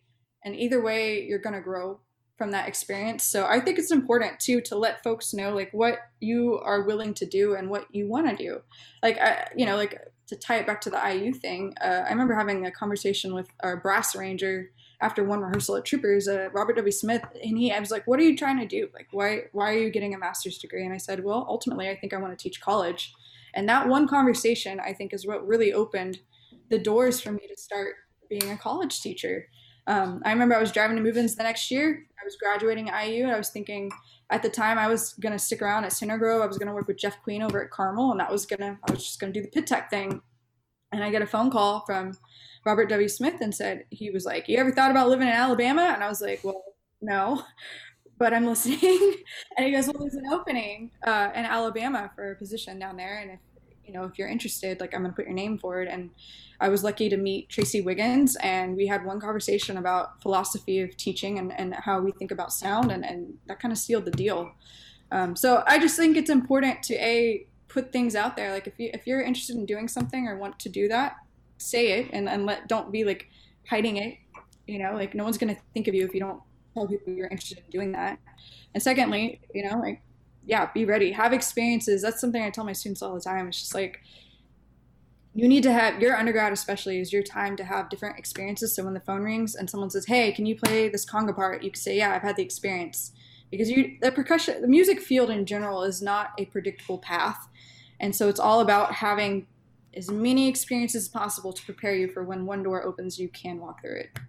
and either way you're going to grow from that experience. So I think it's important too to let folks know like what you are willing to do and what you want to do. Like I, you know, like to tie it back to the IU thing. Uh, I remember having a conversation with our brass arranger after one rehearsal at Troopers, uh, Robert W. Smith, and he I was like, "What are you trying to do? Like, why why are you getting a master's degree?" And I said, "Well, ultimately, I think I want to teach college." And that one conversation, I think, is what really opened the doors for me to start being a college teacher. Um, I remember I was driving to move-ins the next year. I was graduating IU, and I was thinking at the time I was gonna stick around at Center Grove. I was gonna work with Jeff Queen over at Carmel, and that was gonna I was just gonna do the pit tech thing. And I get a phone call from Robert W. Smith and said he was like, "You ever thought about living in Alabama?" And I was like, "Well, no." but I'm listening. and he goes, well, there's an opening uh, in Alabama for a position down there, and if you know if you're interested, like I'm gonna put your name forward. And I was lucky to meet Tracy Wiggins, and we had one conversation about philosophy of teaching and, and how we think about sound, and, and that kind of sealed the deal. Um, so I just think it's important to a put things out there. Like if you if you're interested in doing something or want to do that, say it and, and let don't be like hiding it. You know, like no one's gonna think of you if you don't tell people you're interested in doing that. And secondly, you know, like yeah, be ready. Have experiences. That's something I tell my students all the time. It's just like you need to have your undergrad especially is your time to have different experiences so when the phone rings and someone says hey can you play this conga part you can say yeah i've had the experience because you the percussion the music field in general is not a predictable path and so it's all about having as many experiences as possible to prepare you for when one door opens you can walk through it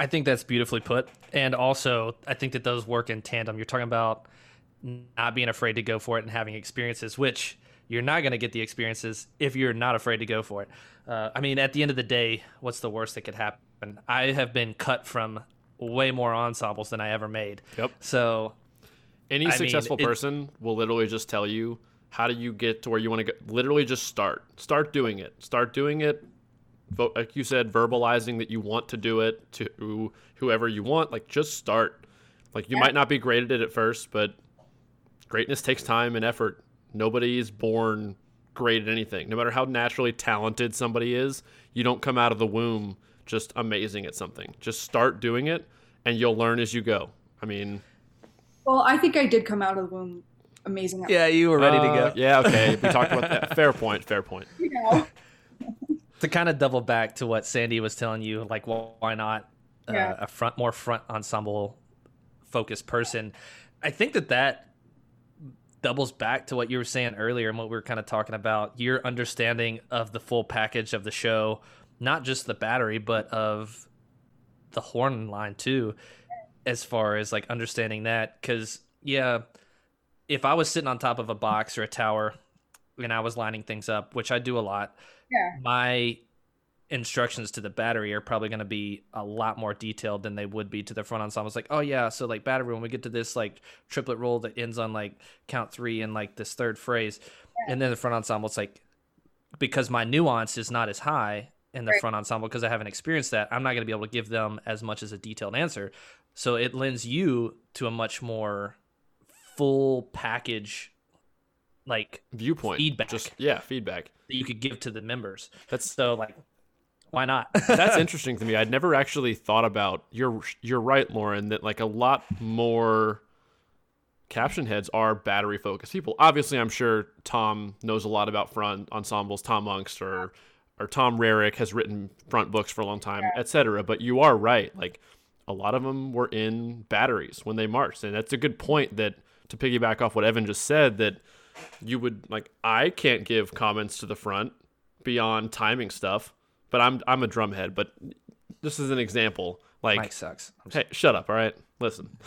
i think that's beautifully put and also i think that those work in tandem you're talking about not being afraid to go for it and having experiences which you're not going to get the experiences if you're not afraid to go for it. Uh, I mean, at the end of the day, what's the worst that could happen? I have been cut from way more ensembles than I ever made. Yep. So, any I successful mean, it, person will literally just tell you how do you get to where you want to go. Literally, just start. Start doing it. Start doing it. Like you said, verbalizing that you want to do it to whoever you want. Like, just start. Like, you yeah. might not be great at it at first, but greatness takes time and effort Nobody is born great at anything. No matter how naturally talented somebody is, you don't come out of the womb just amazing at something. Just start doing it and you'll learn as you go. I mean, well, I think I did come out of the womb amazing. yeah, you were ready uh, to go. Yeah, okay. We talked about that. Fair point. Fair point. You know. to kind of double back to what Sandi was telling you, like, well, why not uh, yeah. a front, more front ensemble focused person? I think that that doubles back to what you were saying earlier and what we were kind of talking about your understanding of the full package of the show not just the battery but of the horn line too as far as like understanding that because yeah if i was sitting on top of a box or a tower and i was lining things up which i do a lot yeah. my instructions to the battery are probably going to be a lot more detailed than they would be to the front ensemble. It's like, oh yeah, so like battery when we get to this like triplet roll that ends on like count three and like this third phrase, yeah. and then the front ensemble, it's like because my nuance is not as high in the right. front ensemble because I haven't experienced that, I'm not going to be able to give them as much as a detailed answer. So it lends you to a much more full package like viewpoint feedback just yeah feedback that you could give to the members that's so like why not? That's interesting to me. I'd never actually thought about. You're you're right, Lauren. That like a lot more caption heads are battery focused people. Obviously, I'm sure Tom knows a lot about front ensembles. Tom Aungst or or Tom Rarick has written front books for a long time, etc. But you are right. Like a lot of them were in batteries when they marched, and that's a good point. That to piggyback off what Evan just said, that you would like I can't give comments to the front beyond timing stuff but I'm I'm a drumhead. But this is an example. Like Mike sucks. hey, shut up. All right, listen.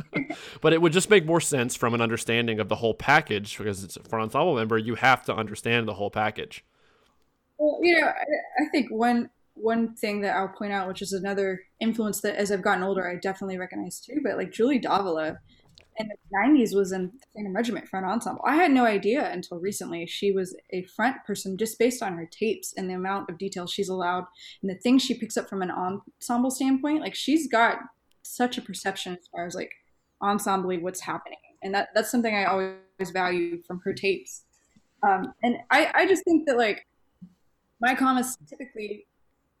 but it would just make more sense from an understanding of the whole package because it's for an ensemble member. You have to understand the whole package. Well, you know, I, I think one one thing that I'll point out, which is another influence that as I've gotten older, I definitely recognize too. But like Julie Davila, in the 90s was in the Phantom Regiment front ensemble. I had no idea until recently she was a front person just based on her tapes and the amount of detail she's allowed and the things she picks up from an ensemble standpoint. Like she's got such a perception as far as like ensemble what's happening. And that, that's something I always value from her tapes. Um, and I, I just think that like my comments typically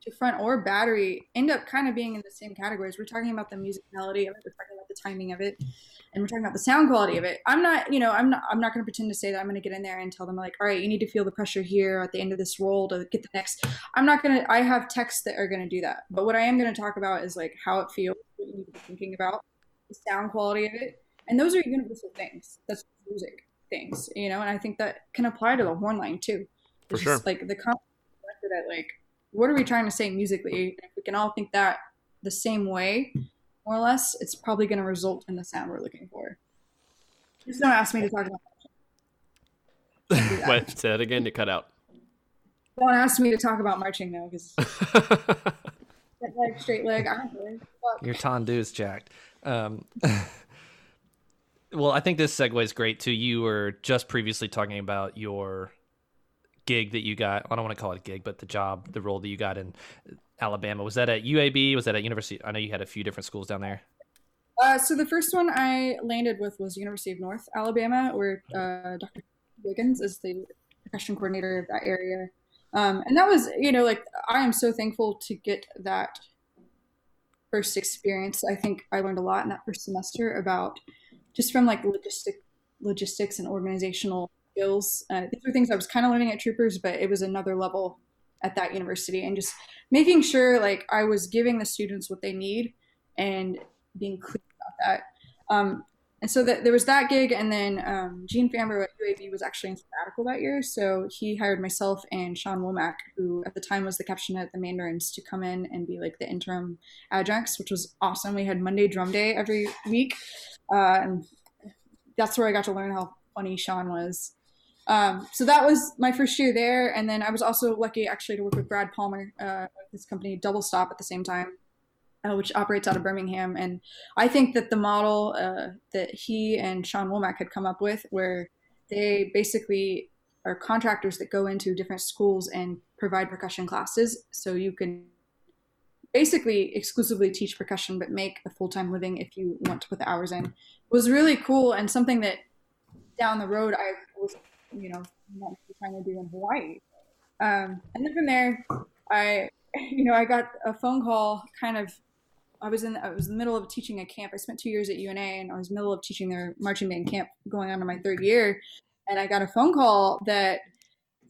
to front or battery end up kind of being in the same categories. We're talking about the musicality of it, we're talking about the timing of it and we're talking about the sound quality of it. I'm not, you know, I'm not, I'm not going to pretend to say that I'm going to get in there and tell them like, all right, you need to feel the pressure here at the end of this roll to get the next. I'm not going to. I have texts that are going to do that, but what I am going to talk about is like how it feels, what you need to be thinking about, the sound quality of it, and those are universal things. That's music things, you know, and I think that can apply to the horn line too. For sure. like the concept that like, what are we trying to say musically? If we can all think that the same way, more or less, it's probably going to result in the sound we're looking for. Just don't ask me to talk about. Wait, say that again. You cut out. Don't ask me to talk about marching though, because leg, straight leg. I don't really. Your tendu is jacked. Um, well, I think this segues great too. You were just previously talking about your gig that you got. I don't want to call it a gig, but the job, the role that you got in Alabama. Was that at UAB? Was that at University? I know you had a few different schools down there. Uh, so the first one I landed with was University of North Alabama, where uh, Dr. Wiggins is the percussion coordinator of that area. Um, and that was, you know, like I am so thankful to get that first experience. I think I learned a lot in that first semester about just from like logistic logistics and organizational skills. Uh, these were things I was kind of learning at Troopers, but it was another level at that university, and just making sure like I was giving the students what they need and being clear about that. Um, and so that there was that gig, and then um, Gene Fambrough at UAB was actually in sabbatical that year, so he hired myself and Sean Womack, who at the time was the caption at the Mandarins, to come in and be like the interim adjuncts, which was awesome. We had Monday drum day every week, uh, and that's where I got to learn how funny Sean was. Um, so that was my first year there, and then I was also lucky actually to work with Brad Palmer, uh, his company Double Stop, at the same time uh, which operates out of Birmingham. And I think that the model uh, that he and Sean Womack had come up with, where they basically are contractors that go into different schools and provide percussion classes, so you can basically exclusively teach percussion but make a full-time living if you want to put the hours in was really cool and something that down the road i you know what I'm trying to do in hawaii um, and then from there i you know i got a phone call kind of I was in I was in the middle of teaching a camp. I spent two years at UNA, and I was in the middle of teaching their marching band camp, going on to my third year. And I got a phone call that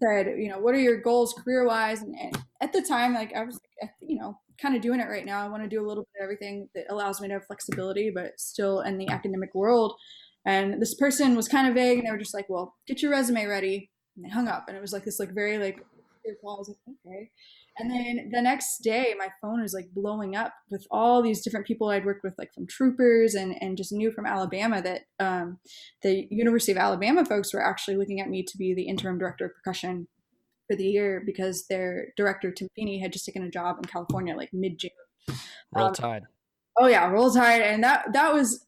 said, you know, what are your goals career wise? And, and, at the time, like I was, you know, kind of doing it right now. I want to do a little bit of everything that allows me to have flexibility, but still in the academic world. And this person was kind of vague, and they were just like, well, get your resume ready. And they hung up, and it was like this, like very like. I was like, okay. And then the next day, my phone was like blowing up with all these different people I'd worked with, like from troopers and, and just knew from Alabama that um, the University of Alabama folks were actually looking at me to be the interim director of percussion for the year because their director, Tim Feeney, had just taken a job in California like mid June. Roll um, Tide. Oh, yeah, Roll Tide. And that, that was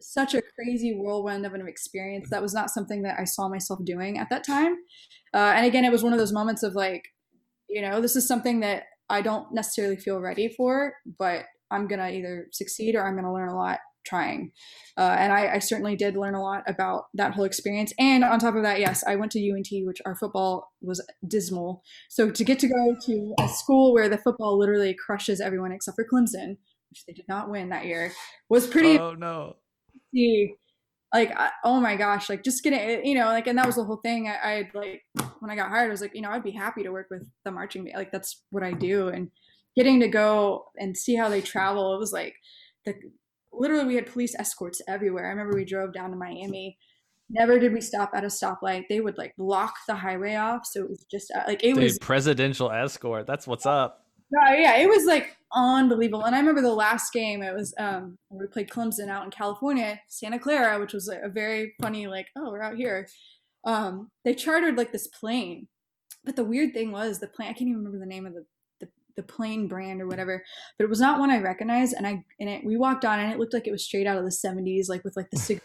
such a crazy whirlwind of an experience. That was not something that I saw myself doing at that time. Uh, and again, it was one of those moments of like, you know, this is something that I don't necessarily feel ready for, but I'm to either succeed or I'm to learn a lot trying. Uh, and I, I, certainly did learn a lot about that whole experience. And on top of that, yes, I went to UNT, which our football was dismal. So to get to go to a school where the football literally crushes everyone except for Clemson, which they did not win that year, was pretty. Oh no like I, oh my gosh like just getting you know like and that was the whole thing. I, I like when i got hired i was like you know i'd be happy to work with the marching band. Like that's what i do. And getting to go and see how they travel it was like the literally we had police escorts everywhere. I remember we drove down to miami. Never did we stop at a stoplight. They would like block the highway off. So it was just uh, like it Dude, was presidential escort. That's what's up no, yeah, it was like unbelievable. And I remember the last game. It was um, we played Clemson out in California, Santa Clara, which was a very funny like, oh, we're out here. Um, they chartered like this plane, but the weird thing was the plane. I can't even remember the name of the, the the plane brand or whatever, but it was not one I recognized. And I and it we walked on and it looked like it was straight out of the '70s, like with like the cigarette.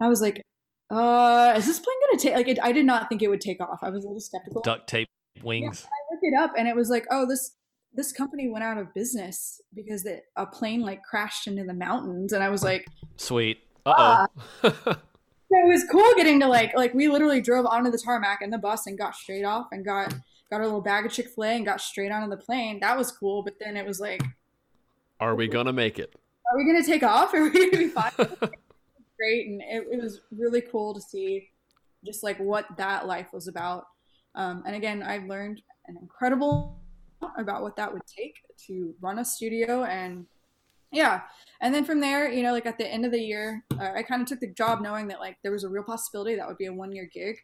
I was like, uh, is this plane gonna take? Like, it, I did not think it would take off. I was a little skeptical. Duct tape wings. Yeah, I looked it up and it was like, oh, this this company went out of business because the, a plane like crashed into the mountains and i was like sweet. Uh-oh. Ah. it was cool getting to like like we literally drove onto the tarmac in the bus and got straight off and got got a little bag of chick-fil-a and got straight onto the plane. That was cool but then it was like are we gonna make it? Are we gonna take off? Are we gonna be fine? Great and it, it was really cool to see just like what that life was about. Um, and again i've learned an incredible about what that would take to run a studio and yeah. And then from there you know like at the end of the year uh, i kind of took the job knowing that like there was a real possibility that would be a one year gig.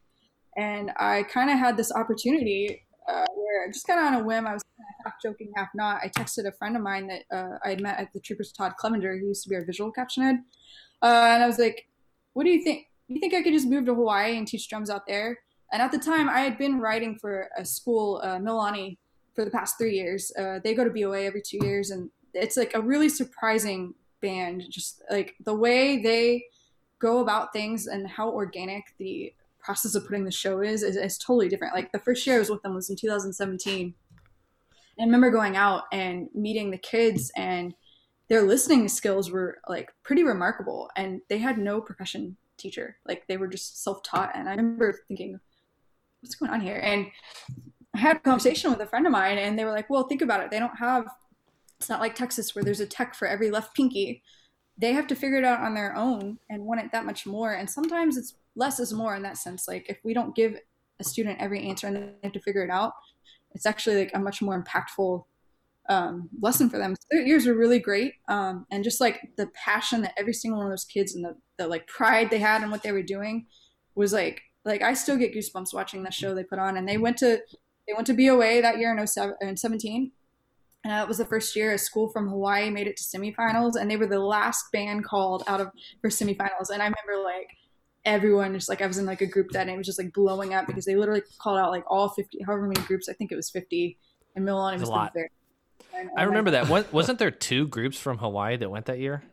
And i kind of had this opportunity uh, where just kind of on a whim i was half joking half not i texted a friend of mine that uh, i had met at the troopers todd clevenger. He used to be our visual caption head. Uh, and i was like what do you think? You think i could just move to hawaii and teach drums out there? And at the time i had been writing for a school uh, mililani for the past three years. Uh, they go to BOA every two years, and it's like a really surprising band. Just like the way they go about things and how organic the process of putting the show is, is, is totally different. Like the first year I was with them was in 2017. And I remember going out and meeting the kids and their listening skills were like pretty remarkable and they had no percussion teacher. Like they were just self-taught and I remember thinking what's going on here? And I had a conversation with a friend of mine and they were like, "Well, think about it. They don't have it's not like Texas where there's a tech for every left pinky. They have to figure it out on their own and want it that much more. And sometimes it's less is more in that sense. Like if we don't give a student every answer and they have to figure it out, it's actually like a much more impactful um, lesson for them. So years were really great, um, and just like the passion that every single one of those kids and the, the like pride they had in what they were doing was like like I still get goosebumps watching the show they put on. And they went to they went to BOA that year in 07, in 17. And that was the first year a school from Hawaii made it to semifinals, and they were the last band called out of for semifinals. And I remember like everyone just like I was in like a group that and it was just like blowing up because they literally called out like all 50 however many groups I think it was 50 and Mililani was a lot. there. I remember that. Wasn't there two groups from Hawaii that went that year?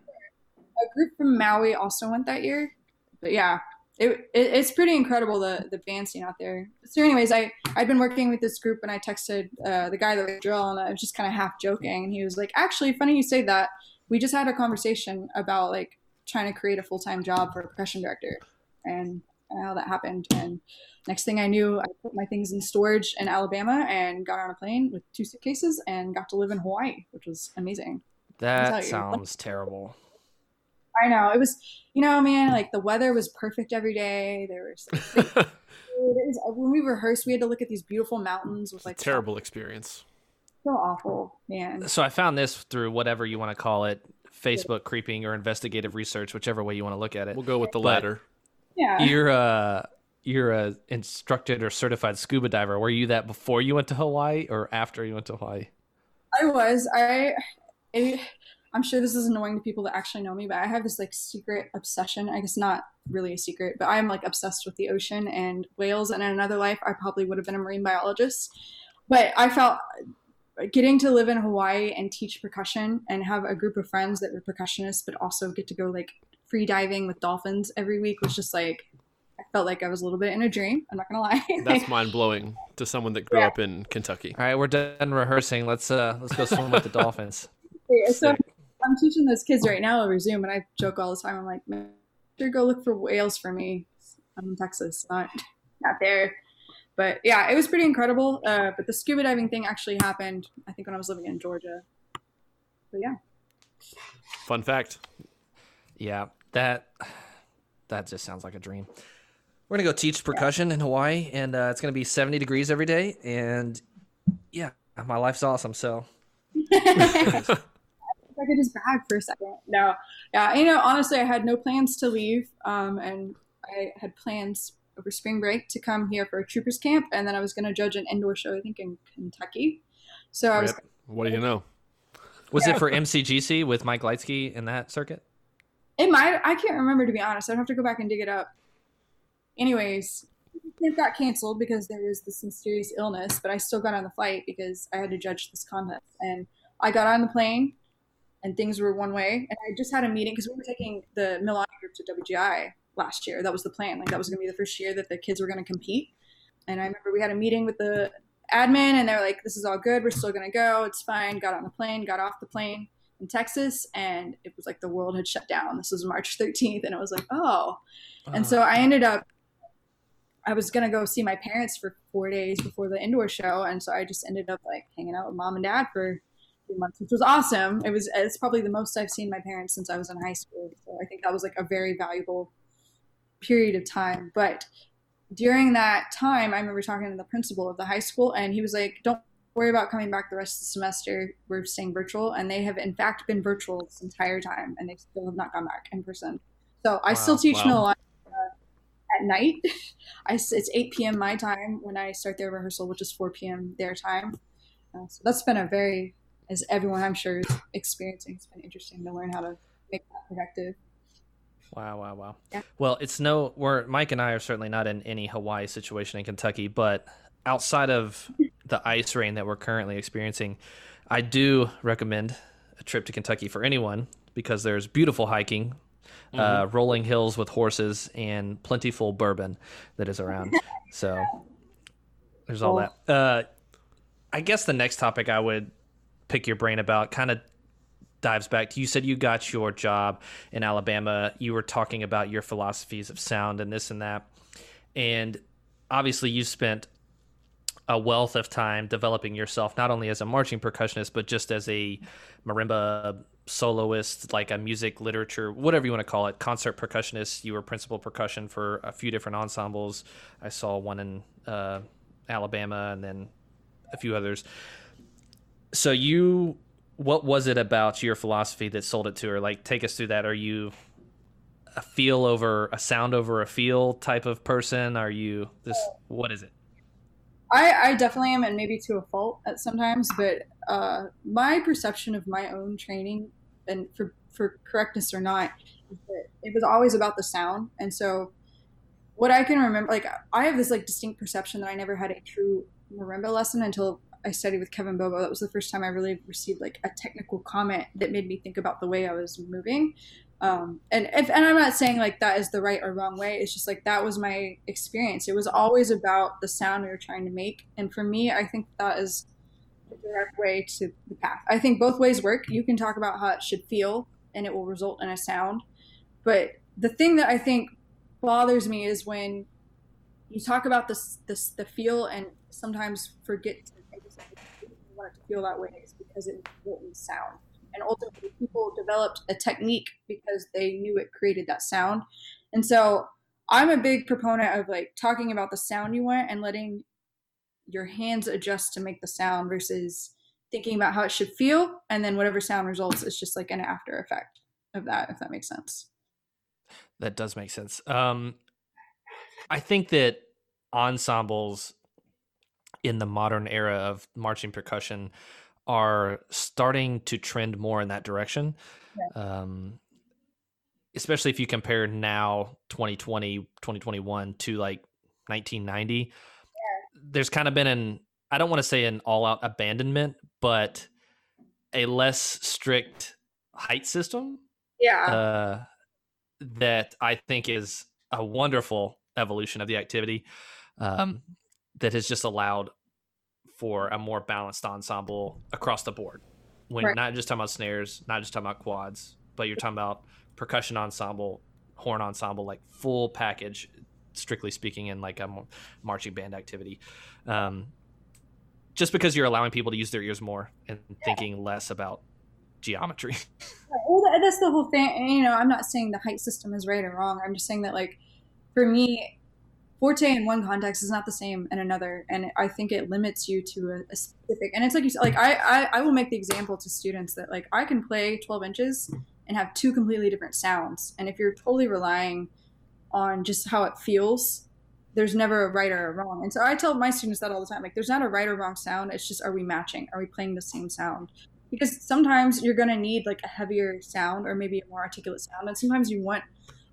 A group from Maui also went that year. But yeah, it, it, it's pretty incredible the the band scene out there. So, anyways, I I'd been working with this group and I texted uh, the guy that was drill and I was just kind of half joking and he was like, "Actually, funny you say that. We just had a conversation about like trying to create a full time job for a percussion director and, and how that happened. And next thing I knew, I put my things in storage in Alabama and got on a plane with two suitcases and got to live in Hawaii, which was amazing. That sounds terrible. I know it was, you know, man. Like the weather was perfect every day. There was like, was- when we rehearsed, we had to look at these beautiful mountains with like Terrible experience. so awful, man. So I found this through whatever you want to call it, Facebook creeping or investigative research, whichever way you want to look at it. We'll go with the But- latter. Yeah, You're a you're a instructed or certified scuba diver. Were you that before you went to Hawaii or after you went to Hawaii? I was. I. It, I'm sure this is annoying to people that actually know me, but I have this like secret obsession. I guess not really a secret, but I'm like obsessed with the ocean and whales. And in another life, I probably would have been a marine biologist. But I felt getting to live in Hawaii and teach percussion and have a group of friends that were percussionists, but also get to go like free diving with dolphins every week was just like I felt like I was a little bit in a dream. I'm not gonna lie. That's mind blowing to someone that grew Yeah. up in Kentucky. All right, we're done rehearsing. Let's uh let's go swim with the dolphins. Yeah, so I'm teaching those kids right now over Zoom, and I joke all the time. I'm like, "Man, sure go look for whales for me. I'm in Texas, not not there. But yeah, it was pretty incredible. Uh, but the scuba diving thing actually happened, I think, when I was living in Georgia. But yeah, Fun fact. Yeah, that that just sounds like a dream. We're gonna go teach percussion in Hawaii, and uh, it's gonna be 70 degrees every day. And yeah, my life's awesome. So could just brag for a second. No, yeah, you know, honestly, I had no plans to leave, um, and I had plans over spring break to come here for a troopers camp, and then I was going to judge an indoor show, I think in Kentucky. So I was Rip. What do you know? was it for MCGC with Mike Leitsky in that circuit? It might. I can't remember to be honest. I'd have to go back and dig it up. Anyways, it got canceled because there was this mysterious illness, but I still got on the flight because I had to judge this contest. And I got on the plane, and things were one way. And I just had a meeting because we were taking the Mililani group to WGI last year. That was the plan. Like that was going to be the first year that the kids were going to compete. And I remember we had a meeting with the admin, and they were like, "This is all good. We're still going to go. It's fine." Got on the plane. Got off the plane in Texas, and it was like the world had shut down. This was March 13th, and it was like, oh. And so I ah. ended up, I was gonna go see my parents for four days before the indoor show, and so I just ended up like hanging out with mom and dad for three months, which was awesome. It was it's probably the most I've seen my parents since I was in high school. So I think that was like a very valuable period of time. But during that time, I remember talking to the principal of the high school, and he was like, "Don't worry about coming back the rest of the semester. We're staying virtual, and they have in fact been virtual this entire time, and they still have not gone back in person. So I still teach wow. Mililani uh, at night. I it's 8 p.m. my time when I start their rehearsal, which is 4 p.m. their time. Uh, so that's been a very, as everyone I'm sure is experiencing, it's been interesting to learn how to make that productive. Wow, wow, wow. Yeah. Well, it's no, we're Mike and I are certainly not in any Hawaii situation in Kentucky, but outside of the ice rain that we're currently experiencing, I do recommend a trip to Kentucky for anyone because there's beautiful hiking, uh, rolling hills with horses, and plentiful bourbon that is around. so there's all that. Uh, I guess the next topic I would pick your brain about kind of dives back to you said you got your job in Alabama. You were talking about your philosophies of sound and this and that. And obviously, you spent a wealth of time developing yourself, not only as a marching percussionist, but just as a marimba soloist, like a music literature, whatever you want to call it, concert percussionist. You were principal percussion for a few different ensembles. I saw one in uh, Alabama and then a few others. So you, what was it about your philosophy that sold it to her? Like, take us through that. Are you a feel over a sound over a feel type of person? Are you this? What is it? I, I definitely am, and maybe to a fault at sometimes, but uh, my perception of my own training, and for, for correctness or not, it was always about the sound. And so, what I can remember, like, I have this like distinct perception that I never had a true marimba lesson until I studied with Kevin Bobo. That was the first time I really received like a technical comment that made me think about the way I was moving. Um, and if and I'm not saying like that is the right or wrong way. It's just like that was my experience. It was always about the sound we were trying to make, and for me, I think that is the direct way to the path. I think both ways work. You can talk about how it should feel, and it will result in a sound. But the thing that I think bothers me is when you talk about this, this the feel, and sometimes forget to want to feel that way is because it will sound. And ultimately people developed a technique because they knew it created that sound. And so i'm a big proponent of like talking about the sound you want and letting your hands adjust to make the sound versus thinking about how it should feel. And then whatever sound results is just like an after effect of that if that makes sense. That does make sense. Um i think that ensembles in the modern era of marching percussion are starting to trend more in that direction. Yeah. Um, especially if you compare now 2020, 2021 to like 1990. Yeah. There's kind of been an, I don't want to say an all out abandonment, but a less strict height system. Yeah. Uh, that I think is a wonderful evolution of the activity um, that has just allowed for a more balanced ensemble across the board. When right. not just talking about snares, not just talking about quads, but you're talking about percussion ensemble, horn ensemble, like full package, strictly speaking, in like a marching band activity. Um, just because you're allowing people to use their ears more and thinking less about geometry. well, that's the whole thing. You know, I'm not saying the height system is right or wrong. I'm just saying that, like, for me, forte in one context is not the same in another and i think it limits you to a, a specific and it's like you said like I, I, I will make the example to students that like i can play 12 inches and have two completely different sounds and if you're totally relying on just how it feels there's never a right or a wrong and so i tell my students that all the time like there's not a right or wrong sound it's just are we matching? Are we playing the same sound? Because sometimes you're going to need like a heavier sound or maybe a more articulate sound and sometimes you want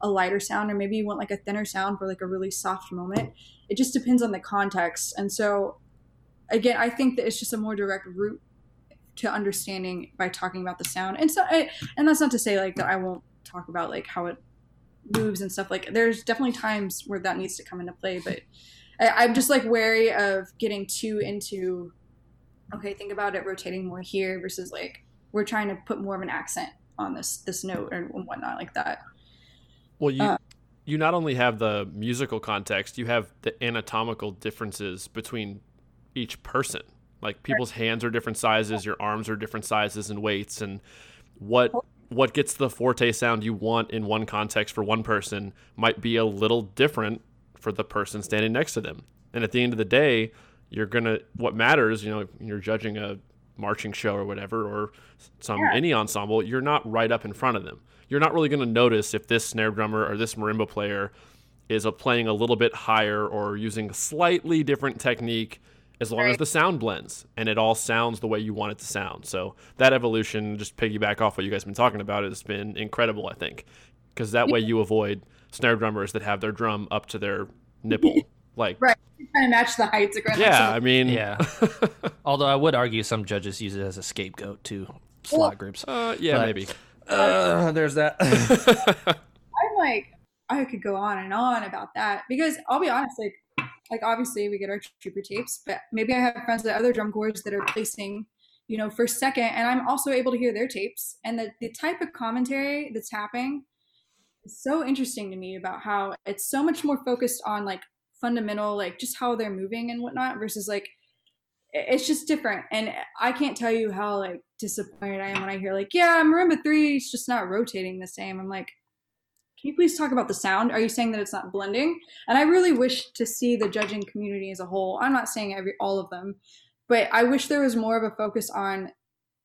a lighter sound or maybe you want like a thinner sound for like a really soft moment. It just depends on the context. And so again i think that it's just a more direct route to understanding by talking about the sound. And so I, and that's not to say like that i won't talk about like how it moves and stuff. Like there's definitely times where that needs to come into play but I, i'm just like wary of getting too into okay think about it rotating more here versus like we're trying to put more of an accent on this this note or whatnot like that well, you uh, you not only have the musical context, you have the anatomical differences between each person. Like people's hands are different sizes, your arms are different sizes and weights, and what what gets the forte sound you want in one context for one person might be a little different for the person standing next to them. And at the end of the day, you're gonna what matters. You know, you're judging a marching show or whatever, or some yeah. any ensemble. You're not right up in front of them you're not really going to notice if this snare drummer or this marimba player is a playing a little bit higher or using a slightly different technique as long right. as the sound blends and it all sounds the way you want it to sound. So that evolution, just piggyback off what you guys have been talking about, has been incredible, I think, because that way you avoid snare drummers that have their drum up to their nipple. Like right, trying to match the heights. Yeah, I mean, yeah. Although I would argue some judges use it as a scapegoat to slot Well- groups. Uh, yeah, But- maybe. Uh, there's that. I'm like, I could go on and on about that because I'll be honest, like, like obviously we get our trooper tapes, but maybe I have friends at other drum corps that are placing, you know, first, second, and I'm also able to hear their tapes and the the type of commentary that's happening is so interesting to me about how it's so much more focused on like fundamental, like just how they're moving and whatnot versus like it- it's just different. And i can't tell you how like disappointed i am when i hear like yeah marimba three is just not rotating the same. I'm like can you please talk about the sound? Are you saying that it's not blending? And i really wish to see the judging community as a whole. I'm not saying every all of them but i wish there was more of a focus on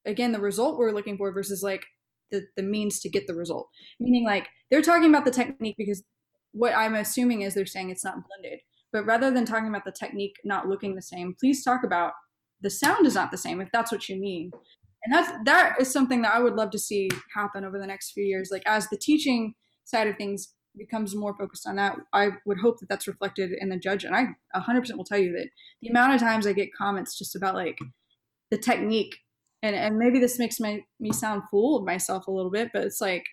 again the result we're looking for versus like the, the means to get the result. Meaning like they're talking about the technique because what i'm assuming is they're saying it's not blended but rather than talking about the technique not looking the same please talk about the sound is not the same if that's what you mean. And that's that is something that i would love to see happen over the next few years. Like as the teaching side of things becomes more focused on that i would hope that that's reflected in the judge. And i 100% will tell you that the amount of times i get comments just about like the technique and and maybe this makes my me sound fool of myself a little bit but it's like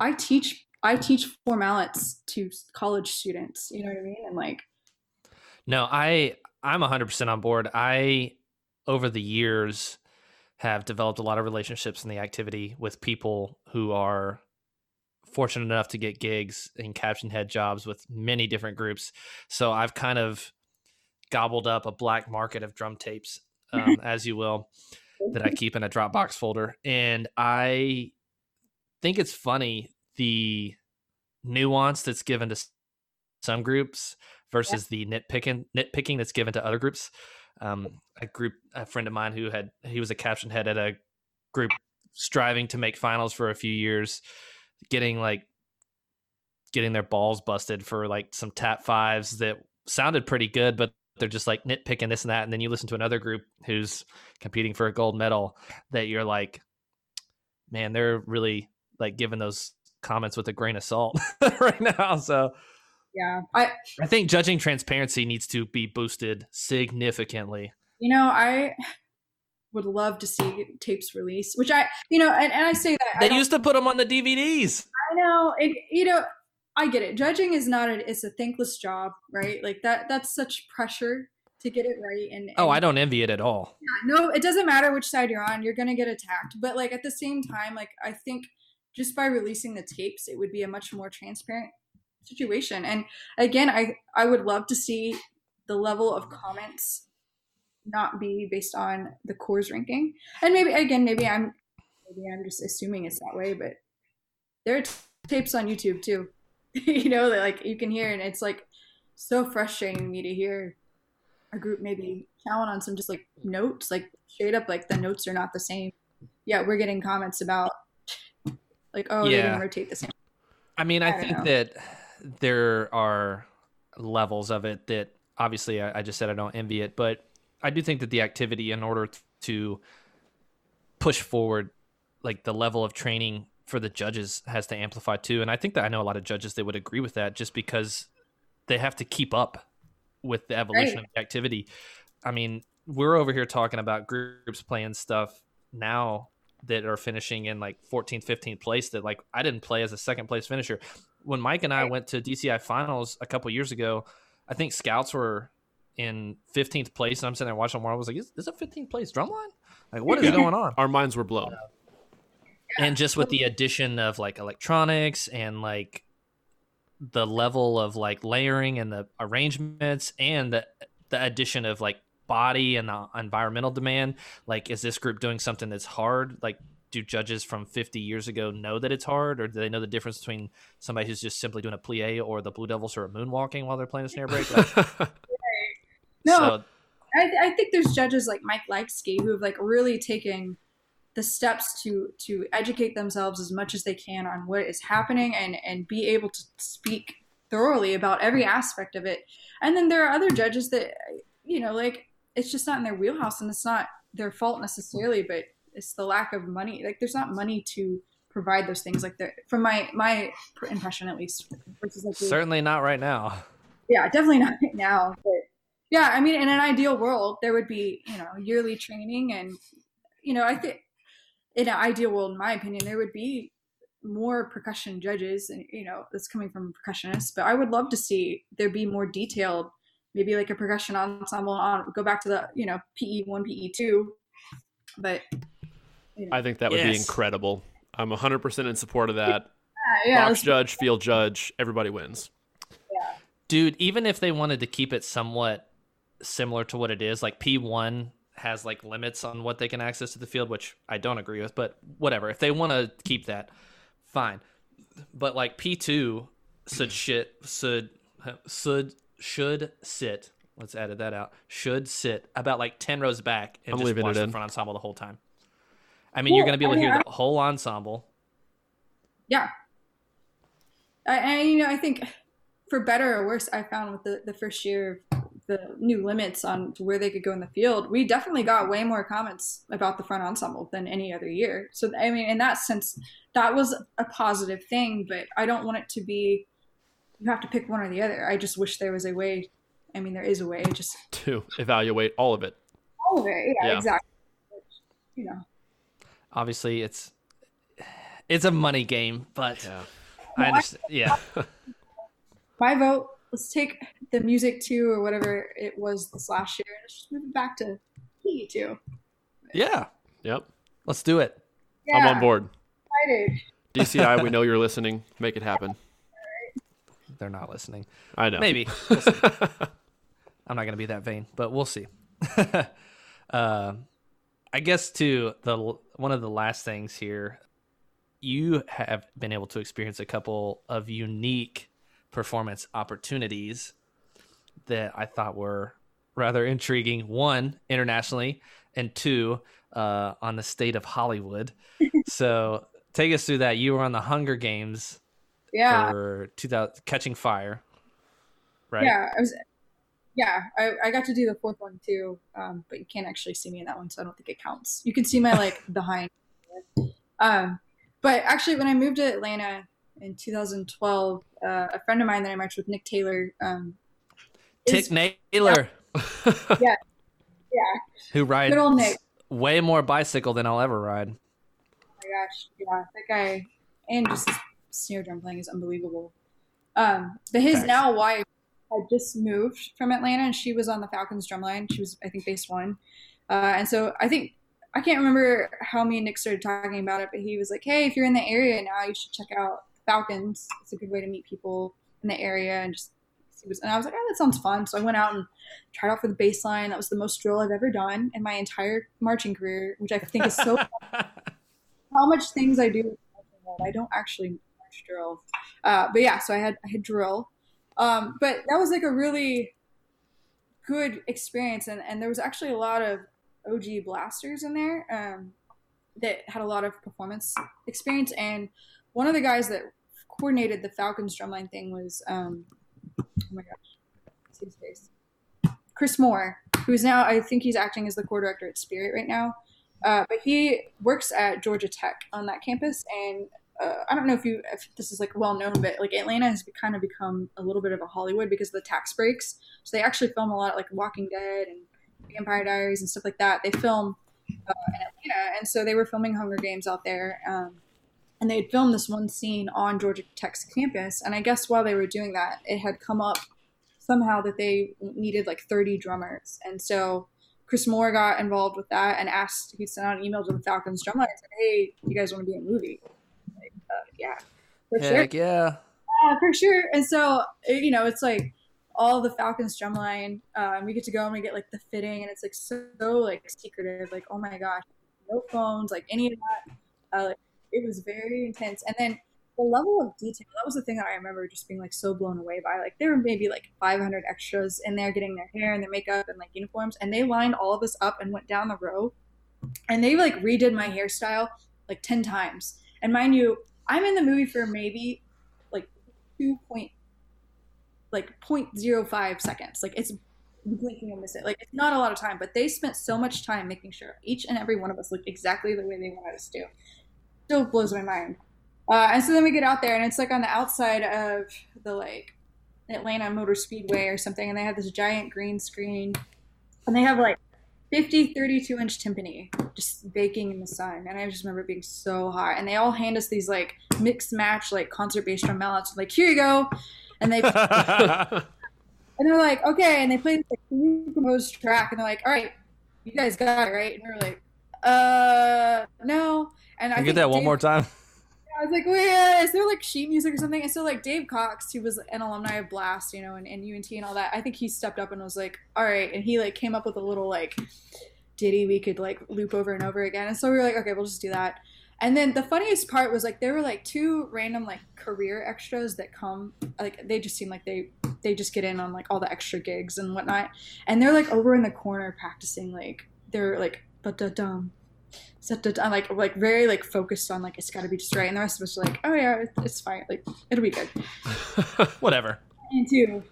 i teach i teach four mallets to college students you know what i mean and like No, I I'm 100% on board. I over the years have developed a lot of relationships in the activity with people who are fortunate enough to get gigs and caption head jobs with many different groups. So I've kind of gobbled up a black market of drum tapes, um, as you will, that I keep in a Dropbox folder. And I think it's funny the nuance that's given to some groups versus the nitpicking nitpicking that's given to other groups. Um, a group, a friend of mine who had he was a caption head at a group striving to make finals for a few years, getting like getting their balls busted for like some tap fives that sounded pretty good, but they're just like nitpicking this and that. And then you listen to another group who's competing for a gold medal that you're like, man, they're really like giving those comments with a grain of salt right now. So yeah i I think judging transparency needs to be boosted significantly. you know i would love to see tapes released which i you know and, and i say that They used to put them on the DVDs. I know it. You know, I get it. Judging is not a. It's a thankless job, right? Like that. That's such pressure to get it right. And, Oh, I don't envy it at all. yeah, no, it doesn't matter which side you're on. You're gonna get attacked. But like at the same time, like I think just by releasing the tapes, it would be a much more transparent situation. And again, I I would love to see the level of comments not be based on the corps ranking. And maybe again, maybe I'm maybe I'm just assuming it's that way, but there are t- tapes on YouTube too. you know, that like you can hear, and it's like so frustrating me to hear a group maybe challenge on some just like notes, like straight up, like the notes are not the same. Yeah, we're getting comments about like, oh, they Yeah. didn't rotate the same. I mean, I, I think know. that there are levels of it that obviously I, I just said I don't envy it, but I do think that the activity, in order to push forward, like the level of training for the judges, has to amplify too. And I think that I know a lot of judges that would agree with that, just because they have to keep up with the evolution Right. of the activity. I mean, we're over here talking about groups playing stuff now that are finishing in like 14th, 15th place that like I didn't play as a second place finisher. When Mike and I went to DCI finals a couple years ago, I think scouts were in 15th place and I'm sitting there watching them. I was like, is this a 15th place drumline? Like, what is going on? Our minds were blown. and just with the addition of like electronics and like the level of like layering and the arrangements and the the addition of like body and the environmental demand like is this group doing something that's hard like do judges from 50 years ago know that it's hard or do they know the difference between somebody who's just simply doing a plie or the blue devils who are moonwalking while they're playing a snare break like, No, so I, I think there's judges like Mike Leipsky who have like really taken the steps to to educate themselves as much as they can on what is happening and and be able to speak thoroughly about every aspect of it. And then there are other judges that you know like it's just not in their wheelhouse and it's not their fault necessarily, but it's the lack of money. Like there's not money to provide those things like there from my my impression at least like the- certainly not right now yeah, definitely not right now. But yeah, I mean, in an ideal world, there would be you know yearly training, and you know, I think in an ideal world, in my opinion, there would be more percussion judges, and you know, that's coming from a percussionist. But I would love to see there be more detailed, maybe like a percussion ensemble on. Go back to the you know PE one, PE two, but. You know. I think that would be incredible. I'm 100% in support of that. yeah, yeah, Box judge, field judge, everybody wins. Dude, even if they wanted to keep it somewhat similar to what it is, like P1 has like limits on what they can access to the field, which I don't agree with, but whatever. If they want to keep that, fine. But like P2 should shit should should should sit. Let's edit that out. Should sit about like 10 rows back and I'm just watch it the in. front ensemble the whole time. I mean, you're going to be able to hear mean, the whole ensemble. Yeah. I, and you know, I think for better or worse, I found with the, the first year of the new limits on where they could go in the field, we definitely got way more comments about the front ensemble than any other year. So I mean, in that sense, that was a positive thing. But I don't want it to be you have to pick one or the other. I just wish there was a way. I mean, there is a way. Just To evaluate all of it. all of it. Yeah, Yeah. exactly. You know. Obviously, it's it's a money game, but Yeah. I understand. Yeah. my vote. Let's take the music two or whatever it was this last year, and let's just move it back to P two. Yeah. Yep. Let's do it. Yeah, I'm on board. excited. DCI, we know you're listening. Make it happen. They're not listening. I know. Maybe. We'll. I'm not going to be that vain, but we'll see. uh, I guess to the one of the last things here, you have been able to experience a couple of unique performance opportunities that I thought were rather intriguing. One internationally, and two uh, on the state of Hollywood. so take us through that. You were on the Hunger Games Yeah, for 2000 Catching Fire, right? yeah. I was. Yeah, I, I got to do the fourth one too, um, but you can't actually see me in that one, so I don't think it counts. You can see my like behind. Um, but actually, when I moved to Atlanta in 2012, uh, a friend of mine that I marched with, Nick Taylor, um, is- Tick Naylor, yeah, who rides good old Nick. way more bicycle than I'll ever ride. Oh my gosh, yeah, that guy, and just snare drum playing is unbelievable. Um, but his Facts. now wife had just moved from Atlanta, and she was on the Falcons drumline. She was, I think, bass one, uh, and so I think I can't remember how me and Nick started talking about it, but he was like, "Hey, if you're in the area now, you should check out Falcons. It's a good way to meet people in the area and just." see what's-" And I was like, "Oh, that sounds fun." So I went out and tried out for the bass line. That was the most drill I've ever done in my entire marching career, which I think is so how much things I do with marching band. I don't actually drill. Uh, but yeah, so I had I had drill. Um, but that was like a really good experience and, and there was actually a lot of OG blasters in there um, that had a lot of performance experience and one of the guys that coordinated the Falcons drumline thing was um, oh my gosh, see his face. Chris Moore, who's now I think he's acting as the corps director at Spirit right now. Uh, but he works at Georgia Tech on that campus, and uh, I don't know if you if this is like well known, but like Atlanta has kind of become a little bit of a Hollywood because of the tax breaks. So they actually film a lot like Walking Dead and Vampire Diaries and stuff like that. They film uh, in Atlanta, and so they were filming Hunger Games out there. Um, and they had filmed this one scene on Georgia Tech's campus, and I guess while they were doing that, it had come up somehow that they needed like 30 drummers, and so Chris Moore got involved with that and asked, he sent out an email to the Falcons drumline and said, Hey, you guys want to be in a movie? Like, yeah, for sure. Yeah. Yeah, for sure. And so, you know, it's like all the Falcons drumline, um, we get to go and we get like the fitting and it's like so, like secretive. Like, oh my gosh, no phones, like any of that. Uh, like, it was very intense. And then the level of detail, that was the thing that I remember just being like so blown away by. Like, there were maybe like 500 extras in there getting their hair and their makeup and like uniforms. And they lined all of us up and went down the row. And they like redid my hairstyle like 10 times. And mind you, I'm in the movie for maybe like two point like 0.05 seconds. Like it's blinking and miss it. Like it's not a lot of time, but they spent so much time making sure each and every one of us looked exactly the way they wanted us to. Still blows my mind. Uh, and so then we get out there, and it's like on the outside of the like Atlanta Motor Speedway or something, and they have this giant green screen, and they have like 50 32 inch timpani just baking in the sun. And I just remember being so hot. And they all hand us these like mixed match like concert bass drum mallets. Like here you go, and they and they're like okay, and they play this like composed track, and they're like all right, you guys got it right, and we are like uh no. And I get that one Dave, more time. I was like, wait, is there like sheet music or something? And so like Dave Cox, who was an alumni of Blast, you know, and, and UNT and all that, I think he stepped up and was like, all right, and he like came up with a little like ditty we could like loop over and over again. And so we were like, okay, we'll just do that. And then the funniest part was like there were like two random like career extras that come like they just seem like they they just get in on like all the extra gigs and whatnot. And they're like over in the corner practicing like they're like but da dum I'm like like very like focused on like it's got to be just right, and the rest of us are like, oh yeah, it's fine, like it'll be good. Whatever. And two,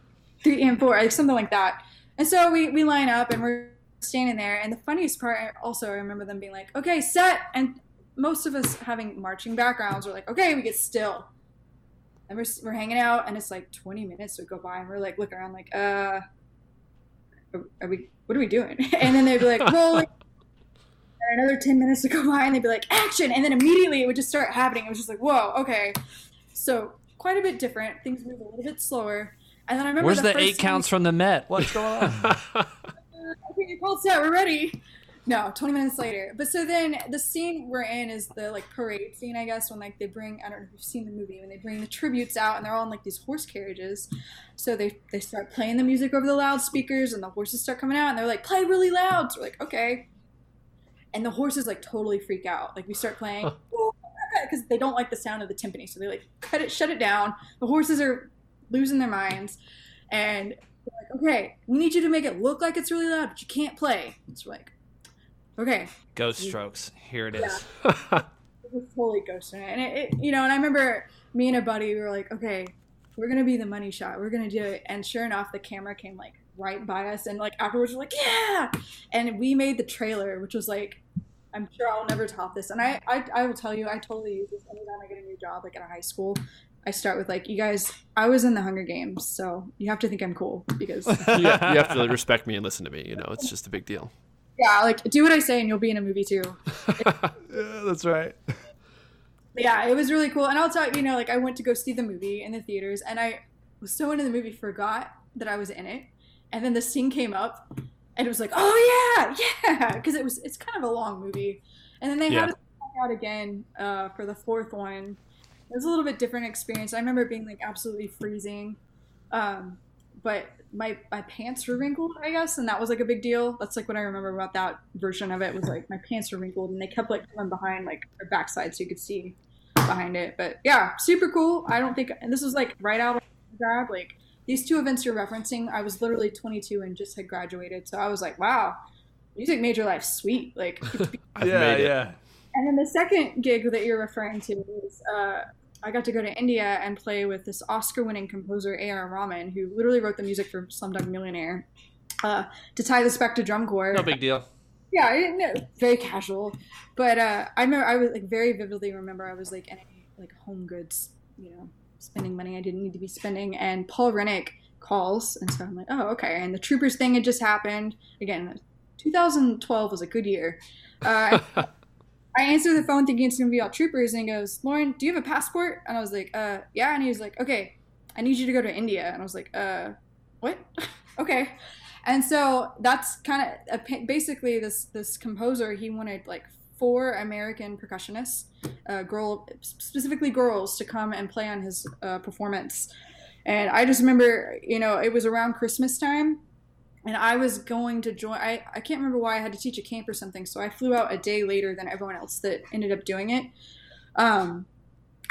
three and four, like something like that. And so we we line up and we're standing there, and the funniest part also I remember them being like, okay, set, and most of us having marching backgrounds are like, okay, we get still. And we're, we're hanging out, and it's like 20 minutes would go by, and we're like looking around, like, uh, are, are we, what are we doing? And then they'd be like, rolling another 10 minutes to go by and they'd be like action! And then immediately it would just start happening. It was just like whoa okay. So quite a bit different. Things move a little bit slower. And then i remember where's the, the eight counts from the met? What's going on? Uh, okay you're called set. We're ready. No 20 minutes later. But so then the scene we're in is the like parade scene i guess when like they bring i don't know if you've seen the movie when they bring the tributes out and they're all in like these horse carriages. So they they start playing the music over the loudspeakers and the horses start coming out and they're like play really loud. So we're like okay and the horses like totally freak out. Like we start playing because oh, they don't like the sound of the timpani, so they like cut it, shut it down. The horses are losing their minds, and like, okay, we need you to make it look like it's really loud, but you can't play. It's like, okay, ghost strokes. Here it is. Yeah. it was totally ghosting it, and it, it, you know, and I remember me and a buddy we were like, okay, we're gonna be the money shot. We're gonna do it, and sure enough, the camera came like right by us and like afterwards we're like yeah and we made the trailer which was like i'm sure i'll never top this and i i, I will tell you i totally use this anytime i get a new job like at a high school I start with like, you guys. I was in the Hunger Games, so you have to think I'm cool because yeah, you have to respect me and listen to me. You know, it's just a big deal. Yeah, like do what I say, and you'll be in a movie too. yeah, that's right. Yeah, it was really cool, and I'll tell you, you know, like I went to go see the movie in the theaters, and I was so into the movie, forgot that I was in it, and then the scene came up and it was like oh yeah yeah because it was it's kind of a long movie. And then they yeah. had it out again uh, for the fourth one. It was a little bit different experience. I remember being like absolutely freezing um, but my my pants were wrinkled i guess and that was like a big deal. That's like what i remember about that version of it was like my pants were wrinkled and they kept like coming behind like their backside so you could see behind it. But yeah super cool. I don't think and this was like right out of grab like these two events you're referencing, I was literally 22 and just had graduated. So I was like, wow, music major life, sweet. Like, yeah, yeah. And then the second gig that you're referring to is uh, I got to go to India and play with this Oscar-winning composer A.R. Rahman, who literally wrote the music for Slumdog Millionaire. Uh, to tie this back to drum corps. No big deal. Yeah, no, very casual. But uh, I remember I was like very vividly remember I was like in a, like home goods, you know, spending money I didn't need to be spending. And Paul Rennick calls, and so I'm like, oh, okay. And the Troopers thing had just happened. Again, 2012 was a good year. Uh, I answer the phone thinking it's gonna be all Troopers, and he goes, Lauren, do you have a passport? And I was like, uh, yeah. And he was like, okay, I need you to go to India. And I was like, uh, what? okay. And so that's kind of basically this this composer. He wanted like four American percussionists, uh, girl specifically girls, to come and play on his uh, performance. And I just remember, you know, it was around Christmas time, and I was going to join. I, I can't remember why I had to teach a camp or something, so I flew out a day later than everyone else that ended up doing it. Um,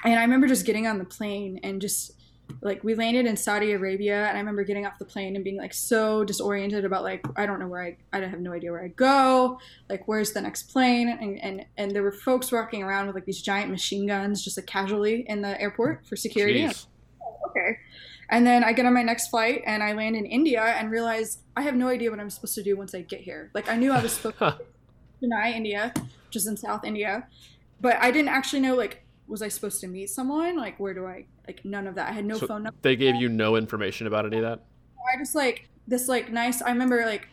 and I remember just getting on the plane and just like we landed in Saudi Arabia and I remember getting off the plane and being like so disoriented about like I don't know where I I have no idea where I go. Like where's the next plane? And and and there were folks walking around with like these giant machine guns just like casually in the airport for security. Like, oh, okay. And then I get on my next flight and I land in India and realize I have no idea what I'm supposed to do once I get here. Like I knew I was supposed to Chennai India which is in South India but I didn't actually know like was I supposed to meet someone? Like, where do I, like, none of that. I had no so phone number. They gave you no information about any of that? I just, like, this, like, nice, I remember, like,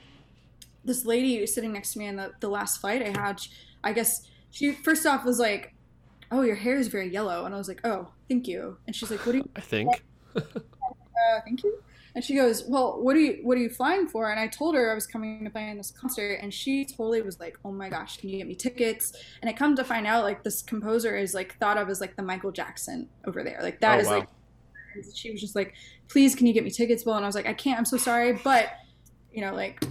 this lady sitting next to me in the, the last fight I had, I guess she first off was like, "Oh, your hair is very yellow," and I was like, "Oh, thank you." And she's like, "What do you?" I think. Uh, thank you. And she goes, "Well, what are you what are you flying for?" And I told her I was coming to play in this concert, and she totally was like, "Oh my gosh, can you get me tickets?" And it come to find out, like this composer is like thought of as like the Michael Jackson over there. Like that Oh, is wow. like. She was just like, "Please, can you get me tickets, Bill?" And I was like, "I can't. I'm so sorry, but you know, like."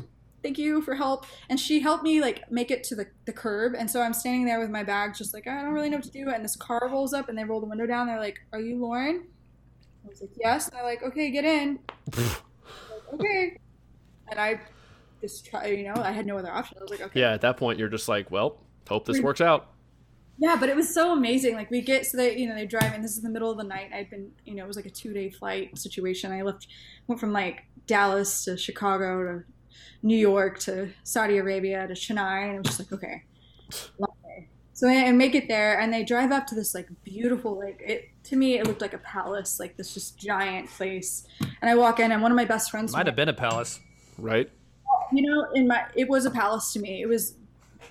Thank you for help, and she helped me like make it to the, the curb, and so I'm standing there with my bag, just like I don't really know what to do. And this car rolls up, and they roll the window down. They're like, "Are you Lauren?" I was like, "Yes." And they're like, "Okay, get in." like, okay. And I just try, you know, I had no other option. I was like, okay. Yeah, at that point, you're just like, well, hope this works out. Yeah, but it was so amazing. Like we get so they, you know, they drive in. This is the middle of the night. I'd been, you know, it was like a two day flight situation. I left, went from like Dallas to Chicago to New York to Saudi Arabia to Chennai, and I was just like, okay, long. So I I make it there, and they drive up to this like beautiful, like it to me, it looked like a palace, like this just giant place. And I walk in, and one of my best friends Might have been a palace. Right? you know, in my it was a palace to me. It was,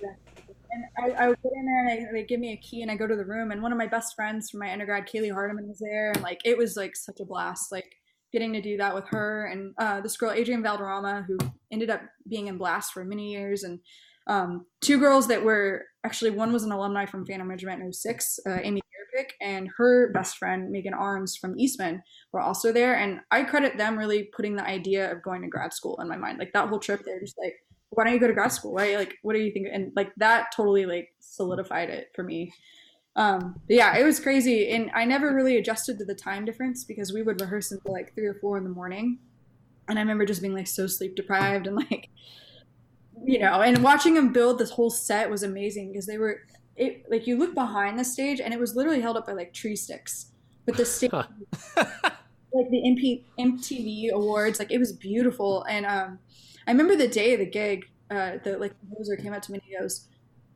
and I, I would get in there and I, they give me a key and I go to the room and one of my best friends from my undergrad, Kaylee Hardiman, was there and like it was like such a blast, like getting to do that with her and uh, this girl Adrienne Valderrama who ended up being in Blast for many years and um, two girls that were actually one was an alumni from Phantom Regiment in 06, uh, Amy Garpick, and her best friend Megan Arms from Eastman were also there. And I credit them really putting the idea of going to grad school in my mind. Like that whole trip, they're just like, why don't you go to grad school? Right? like what do you think? And like that totally like solidified it for me. Um, yeah, it was crazy, and I never really adjusted to the time difference because we would rehearse until like three or four in the morning, and I remember just being like so sleep deprived and like, you know, and watching them build this whole set was amazing because they were, it like you look behind the stage and it was literally held up by like tree sticks, but the stage like the MP, MTV awards, like it was beautiful. And um, I remember the day of the gig, uh, the like composer came up to me and he goes,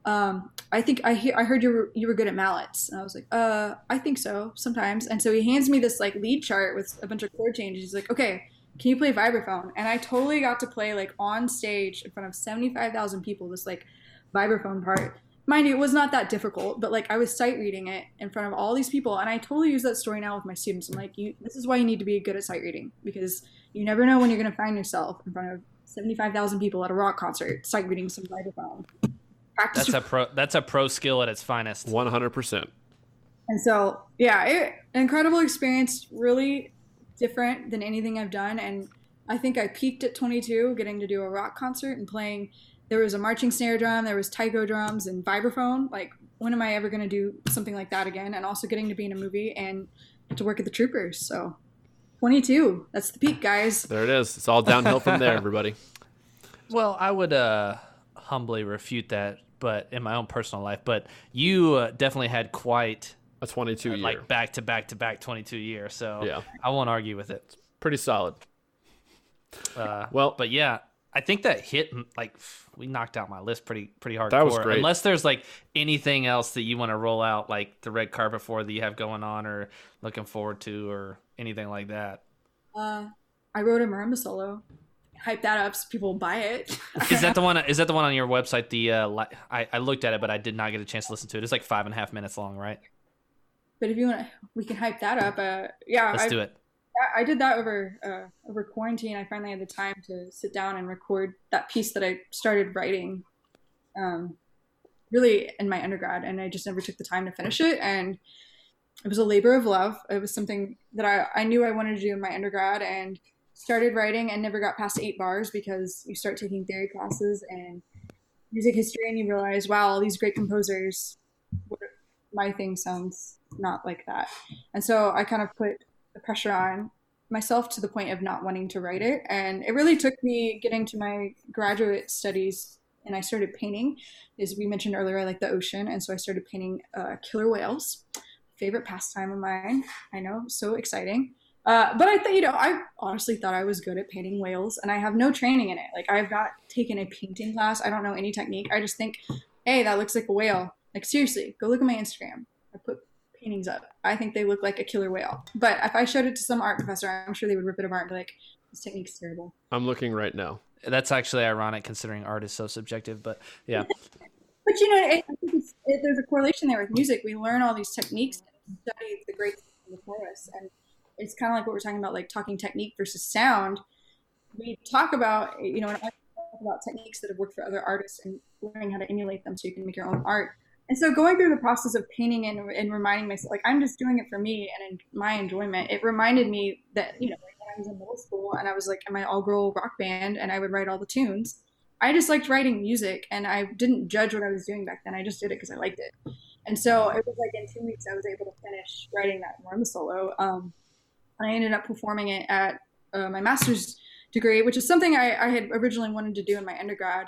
um, "I think I hear I heard you were you were good at mallets." And I was like, "Uh, I think so sometimes." And so he hands me this like lead chart with a bunch of chord changes. He's like, "Okay." Can you play vibraphone? And I totally got to play like on stage in front of seventy five thousand people. This like vibraphone part, mind you, it was not that difficult, but like I was sight reading it in front of all these people, and I totally use that story now with my students. I'm like, you, this is why you need to be good at sight reading because you never know when you're going to find yourself in front of seventy-five thousand people at a rock concert, sight reading some vibraphone. Practice. That's a pro. That's a pro skill at its finest. 100%. and so, yeah, it, incredible experience. Really different than anything I've done, and I think I peaked at 22, getting to do a rock concert and playing. There was a marching snare drum, there was taiko drums and vibraphone. Like, when am I ever going to do something like that again? And also getting to be in a movie and to work at the Troopers. So, 22, that's the peak, guys. There it is. It's all downhill from there, everybody. Well, I would uh, humbly refute that, but in my own personal life. But you uh, definitely had quite A 22 year. like back to back to back 22 years. So Yeah. I won't argue with it. It's Pretty solid. Uh, Well- but yeah, I think that hit like we knocked out my list pretty pretty hard. That was great. Unless there's like anything else that you want to roll out, like the red carpet for that you have going on or looking forward to, or anything like that. Uh, I wrote a marimba solo. Hype that up so people buy it. Is that the one? Is that the one on your website? The uh, li- I I looked at it, but I did not get a chance to listen to it. It's like five and a half minutes long, right? But if you want to, we can hype that up. Uh, yeah, Let's I, do it. I did that over uh, over quarantine. I finally had the time to sit down and record that piece that I started writing, um, really in my undergrad, and I just never took the time to finish it. And it was a labor of love. It was something that I, I knew I wanted to do in my undergrad, and started writing and never got past eight bars because you start taking theory classes and music history, and you realize, wow, all these great composers. what- My thing sounds not like that, and so I kind of put the pressure on myself to the point of not wanting to write it. And it really took me getting to my graduate studies and I started painting. As we mentioned earlier, I like the ocean. And so I started painting uh, killer whales. Favorite pastime of mine. I know, so exciting. Uh, but I thought, you know, I honestly thought I was good at painting whales and I have no training in it. Like, I've not taken a painting class. I don't know any technique. I just think, hey, that looks like a whale. Like, seriously, go look at my Instagram. I put paintings up. I think they look like a killer whale. But if I showed it to some art professor, I'm sure they would rip it apart and be like, this technique's terrible. I'm looking right now. That's actually ironic considering art is so subjective. But yeah, But you know, it, it's, it, there's a correlation there with music. We learn all these techniques and study the great before us, and it's kind of like what we're talking about, like talking technique versus sound. We talk about, you know, talk about techniques that have worked for other artists and learning how to emulate them so you can make your own art. And so going through the process of painting and, and reminding myself, like I'm just doing it for me and my enjoyment. It reminded me that you know when I was in middle school and I was like in my all girl rock band and I would write all the tunes. I just liked writing music and I didn't judge what I was doing back then. I just did it because I liked it. And so it was like in two weeks I was able to finish writing that marimba solo. Um, and I ended up performing it at uh, my master's degree, which is something I, I, had originally wanted to do in my undergrad.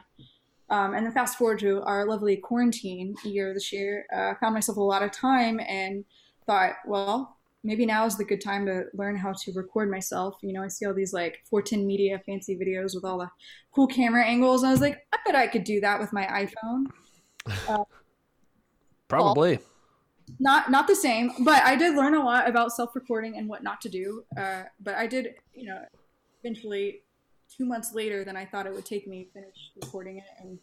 Um, and then fast forward to our lovely quarantine year this year, uh, I uh, found myself a lot of time and thought, well, maybe now is the good time to learn how to record myself. You know, I see all these like 410 media fancy videos with all the cool camera angles. And I was like, I bet I could do that with my iPhone. Uh, Probably. Well, not not the same, but I did learn a lot about self-recording and what not to do. Uh, but I did, you know, eventually two months later than I thought it would take me to finish recording it. And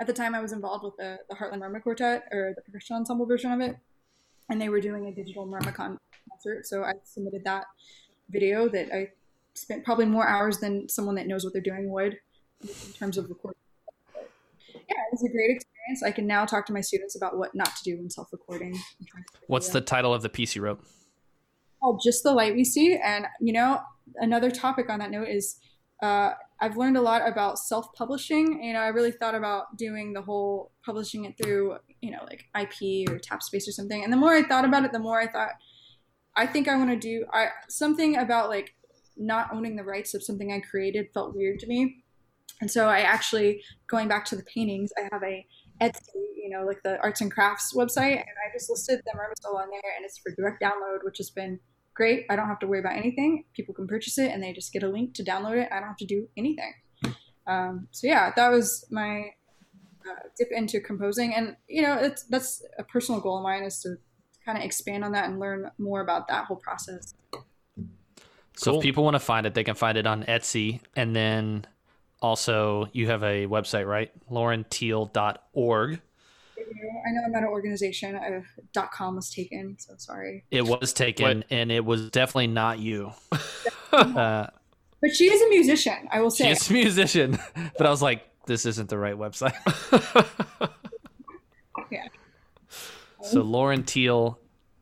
at the time, I was involved with the, the Heartland Marimba Quartet or the percussion ensemble version of it, and they were doing a digital marimba concert. So I submitted that video that I spent probably more hours than someone that knows what they're doing would in terms of recording. But yeah, it was a great experience. I can now talk to my students about what not to do when self-recording. What's the title of the piece you wrote? Oh, "Just the Light We See," and you know, another topic on that note is uh, I've learned a lot about self-publishing. You know, I really thought about doing the whole publishing it through, you know, like IP or Tapspace or something. And the more I thought about it, the more I thought, I think I want to do I, something about like not owning the rights of something I created felt weird to me. And so I actually, going back to the paintings, I have a Etsy, you know, like the arts and crafts website, and I just listed the Mermaid on there, and it's for direct download, which has been great. I don't have to worry about anything. People can purchase it and they just get a link to download it. I don't have to do anything. Um, so yeah, that was my uh, dip into composing, and you know, it's that's a personal goal of mine is to kind of expand on that and learn more about that whole process. So cool. if people want to find it, they can find it on Etsy, and then also you have a website, right? laurenteel.org. I know I'm not an organization. Uh, dot .com was taken, so sorry. It was taken, what? and it was definitely not you. uh, but she is a musician, I will say. She's a musician, but I was like, this isn't the right website. yeah. So Lauren Teel,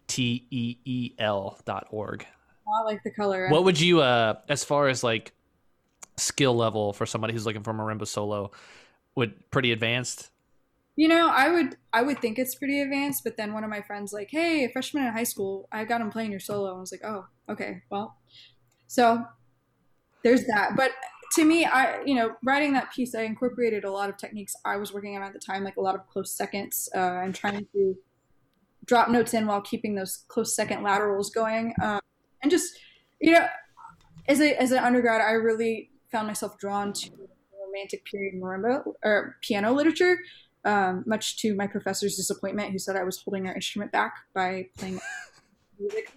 T E E L dot org. I like the color. What would you, uh, as far as like skill level for somebody who's looking for marimba solo, would pretty advanced? You know, I would I would think it's pretty advanced, but then one of my friends like, "Hey, freshman in high school, I got him playing your solo." And I was like, "Oh, okay, well." So there's that. But to me, I you know, writing that piece, I incorporated a lot of techniques I was working on at the time, like a lot of close seconds, uh, and trying to drop notes in while keeping those close second laterals going, um, and just you know, as a as an undergrad, I really found myself drawn to romantic period marimba or piano literature um, much to my professor's disappointment, who said I was holding our instrument back by playing music.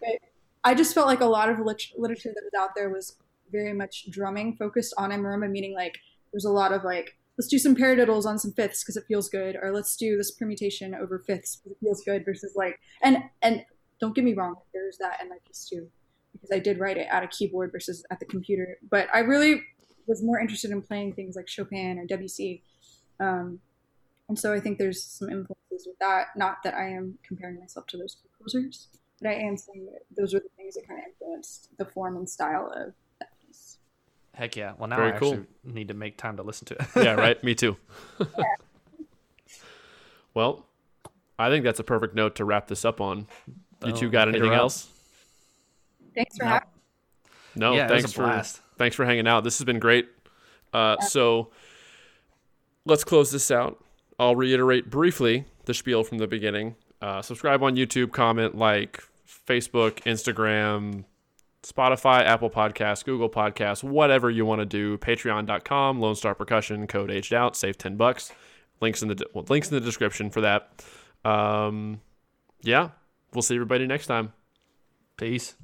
But I just felt like a lot of lit- literature that was out there was very much drumming focused on marimba, meaning like there's a lot of like let's do some paradiddles on some fifths because it feels good, or let's do this permutation over fifths because it feels good versus like and and don't get me wrong, there's that in my piece too because I did write it at a keyboard versus at the computer. But I really was more interested in playing things like Chopin or Debussy um, and so I think there's some influences with that. Not that I am comparing myself to those composers, but I am saying that those are the things that kind of influenced the form and style of that piece. Heck yeah! Well, now Very I cool. actually need to make time to listen to it. yeah, right. Me too. yeah. Well, I think that's a perfect note to wrap this up on. You two got anything else? Thanks for no. having. No, yeah, thanks for thanks for hanging out. This has been great. Uh, yeah. So let's close this out. I'll reiterate briefly the spiel from the beginning. Uh, subscribe on YouTube, comment, like, Facebook, Instagram, Spotify, Apple Podcasts, Google Podcasts, whatever you want to do. Patreon.com, Lone Star Percussion, code aged out, save ten bucks. Links in the well, links in the description for that. Um, yeah, we'll see everybody next time. Peace.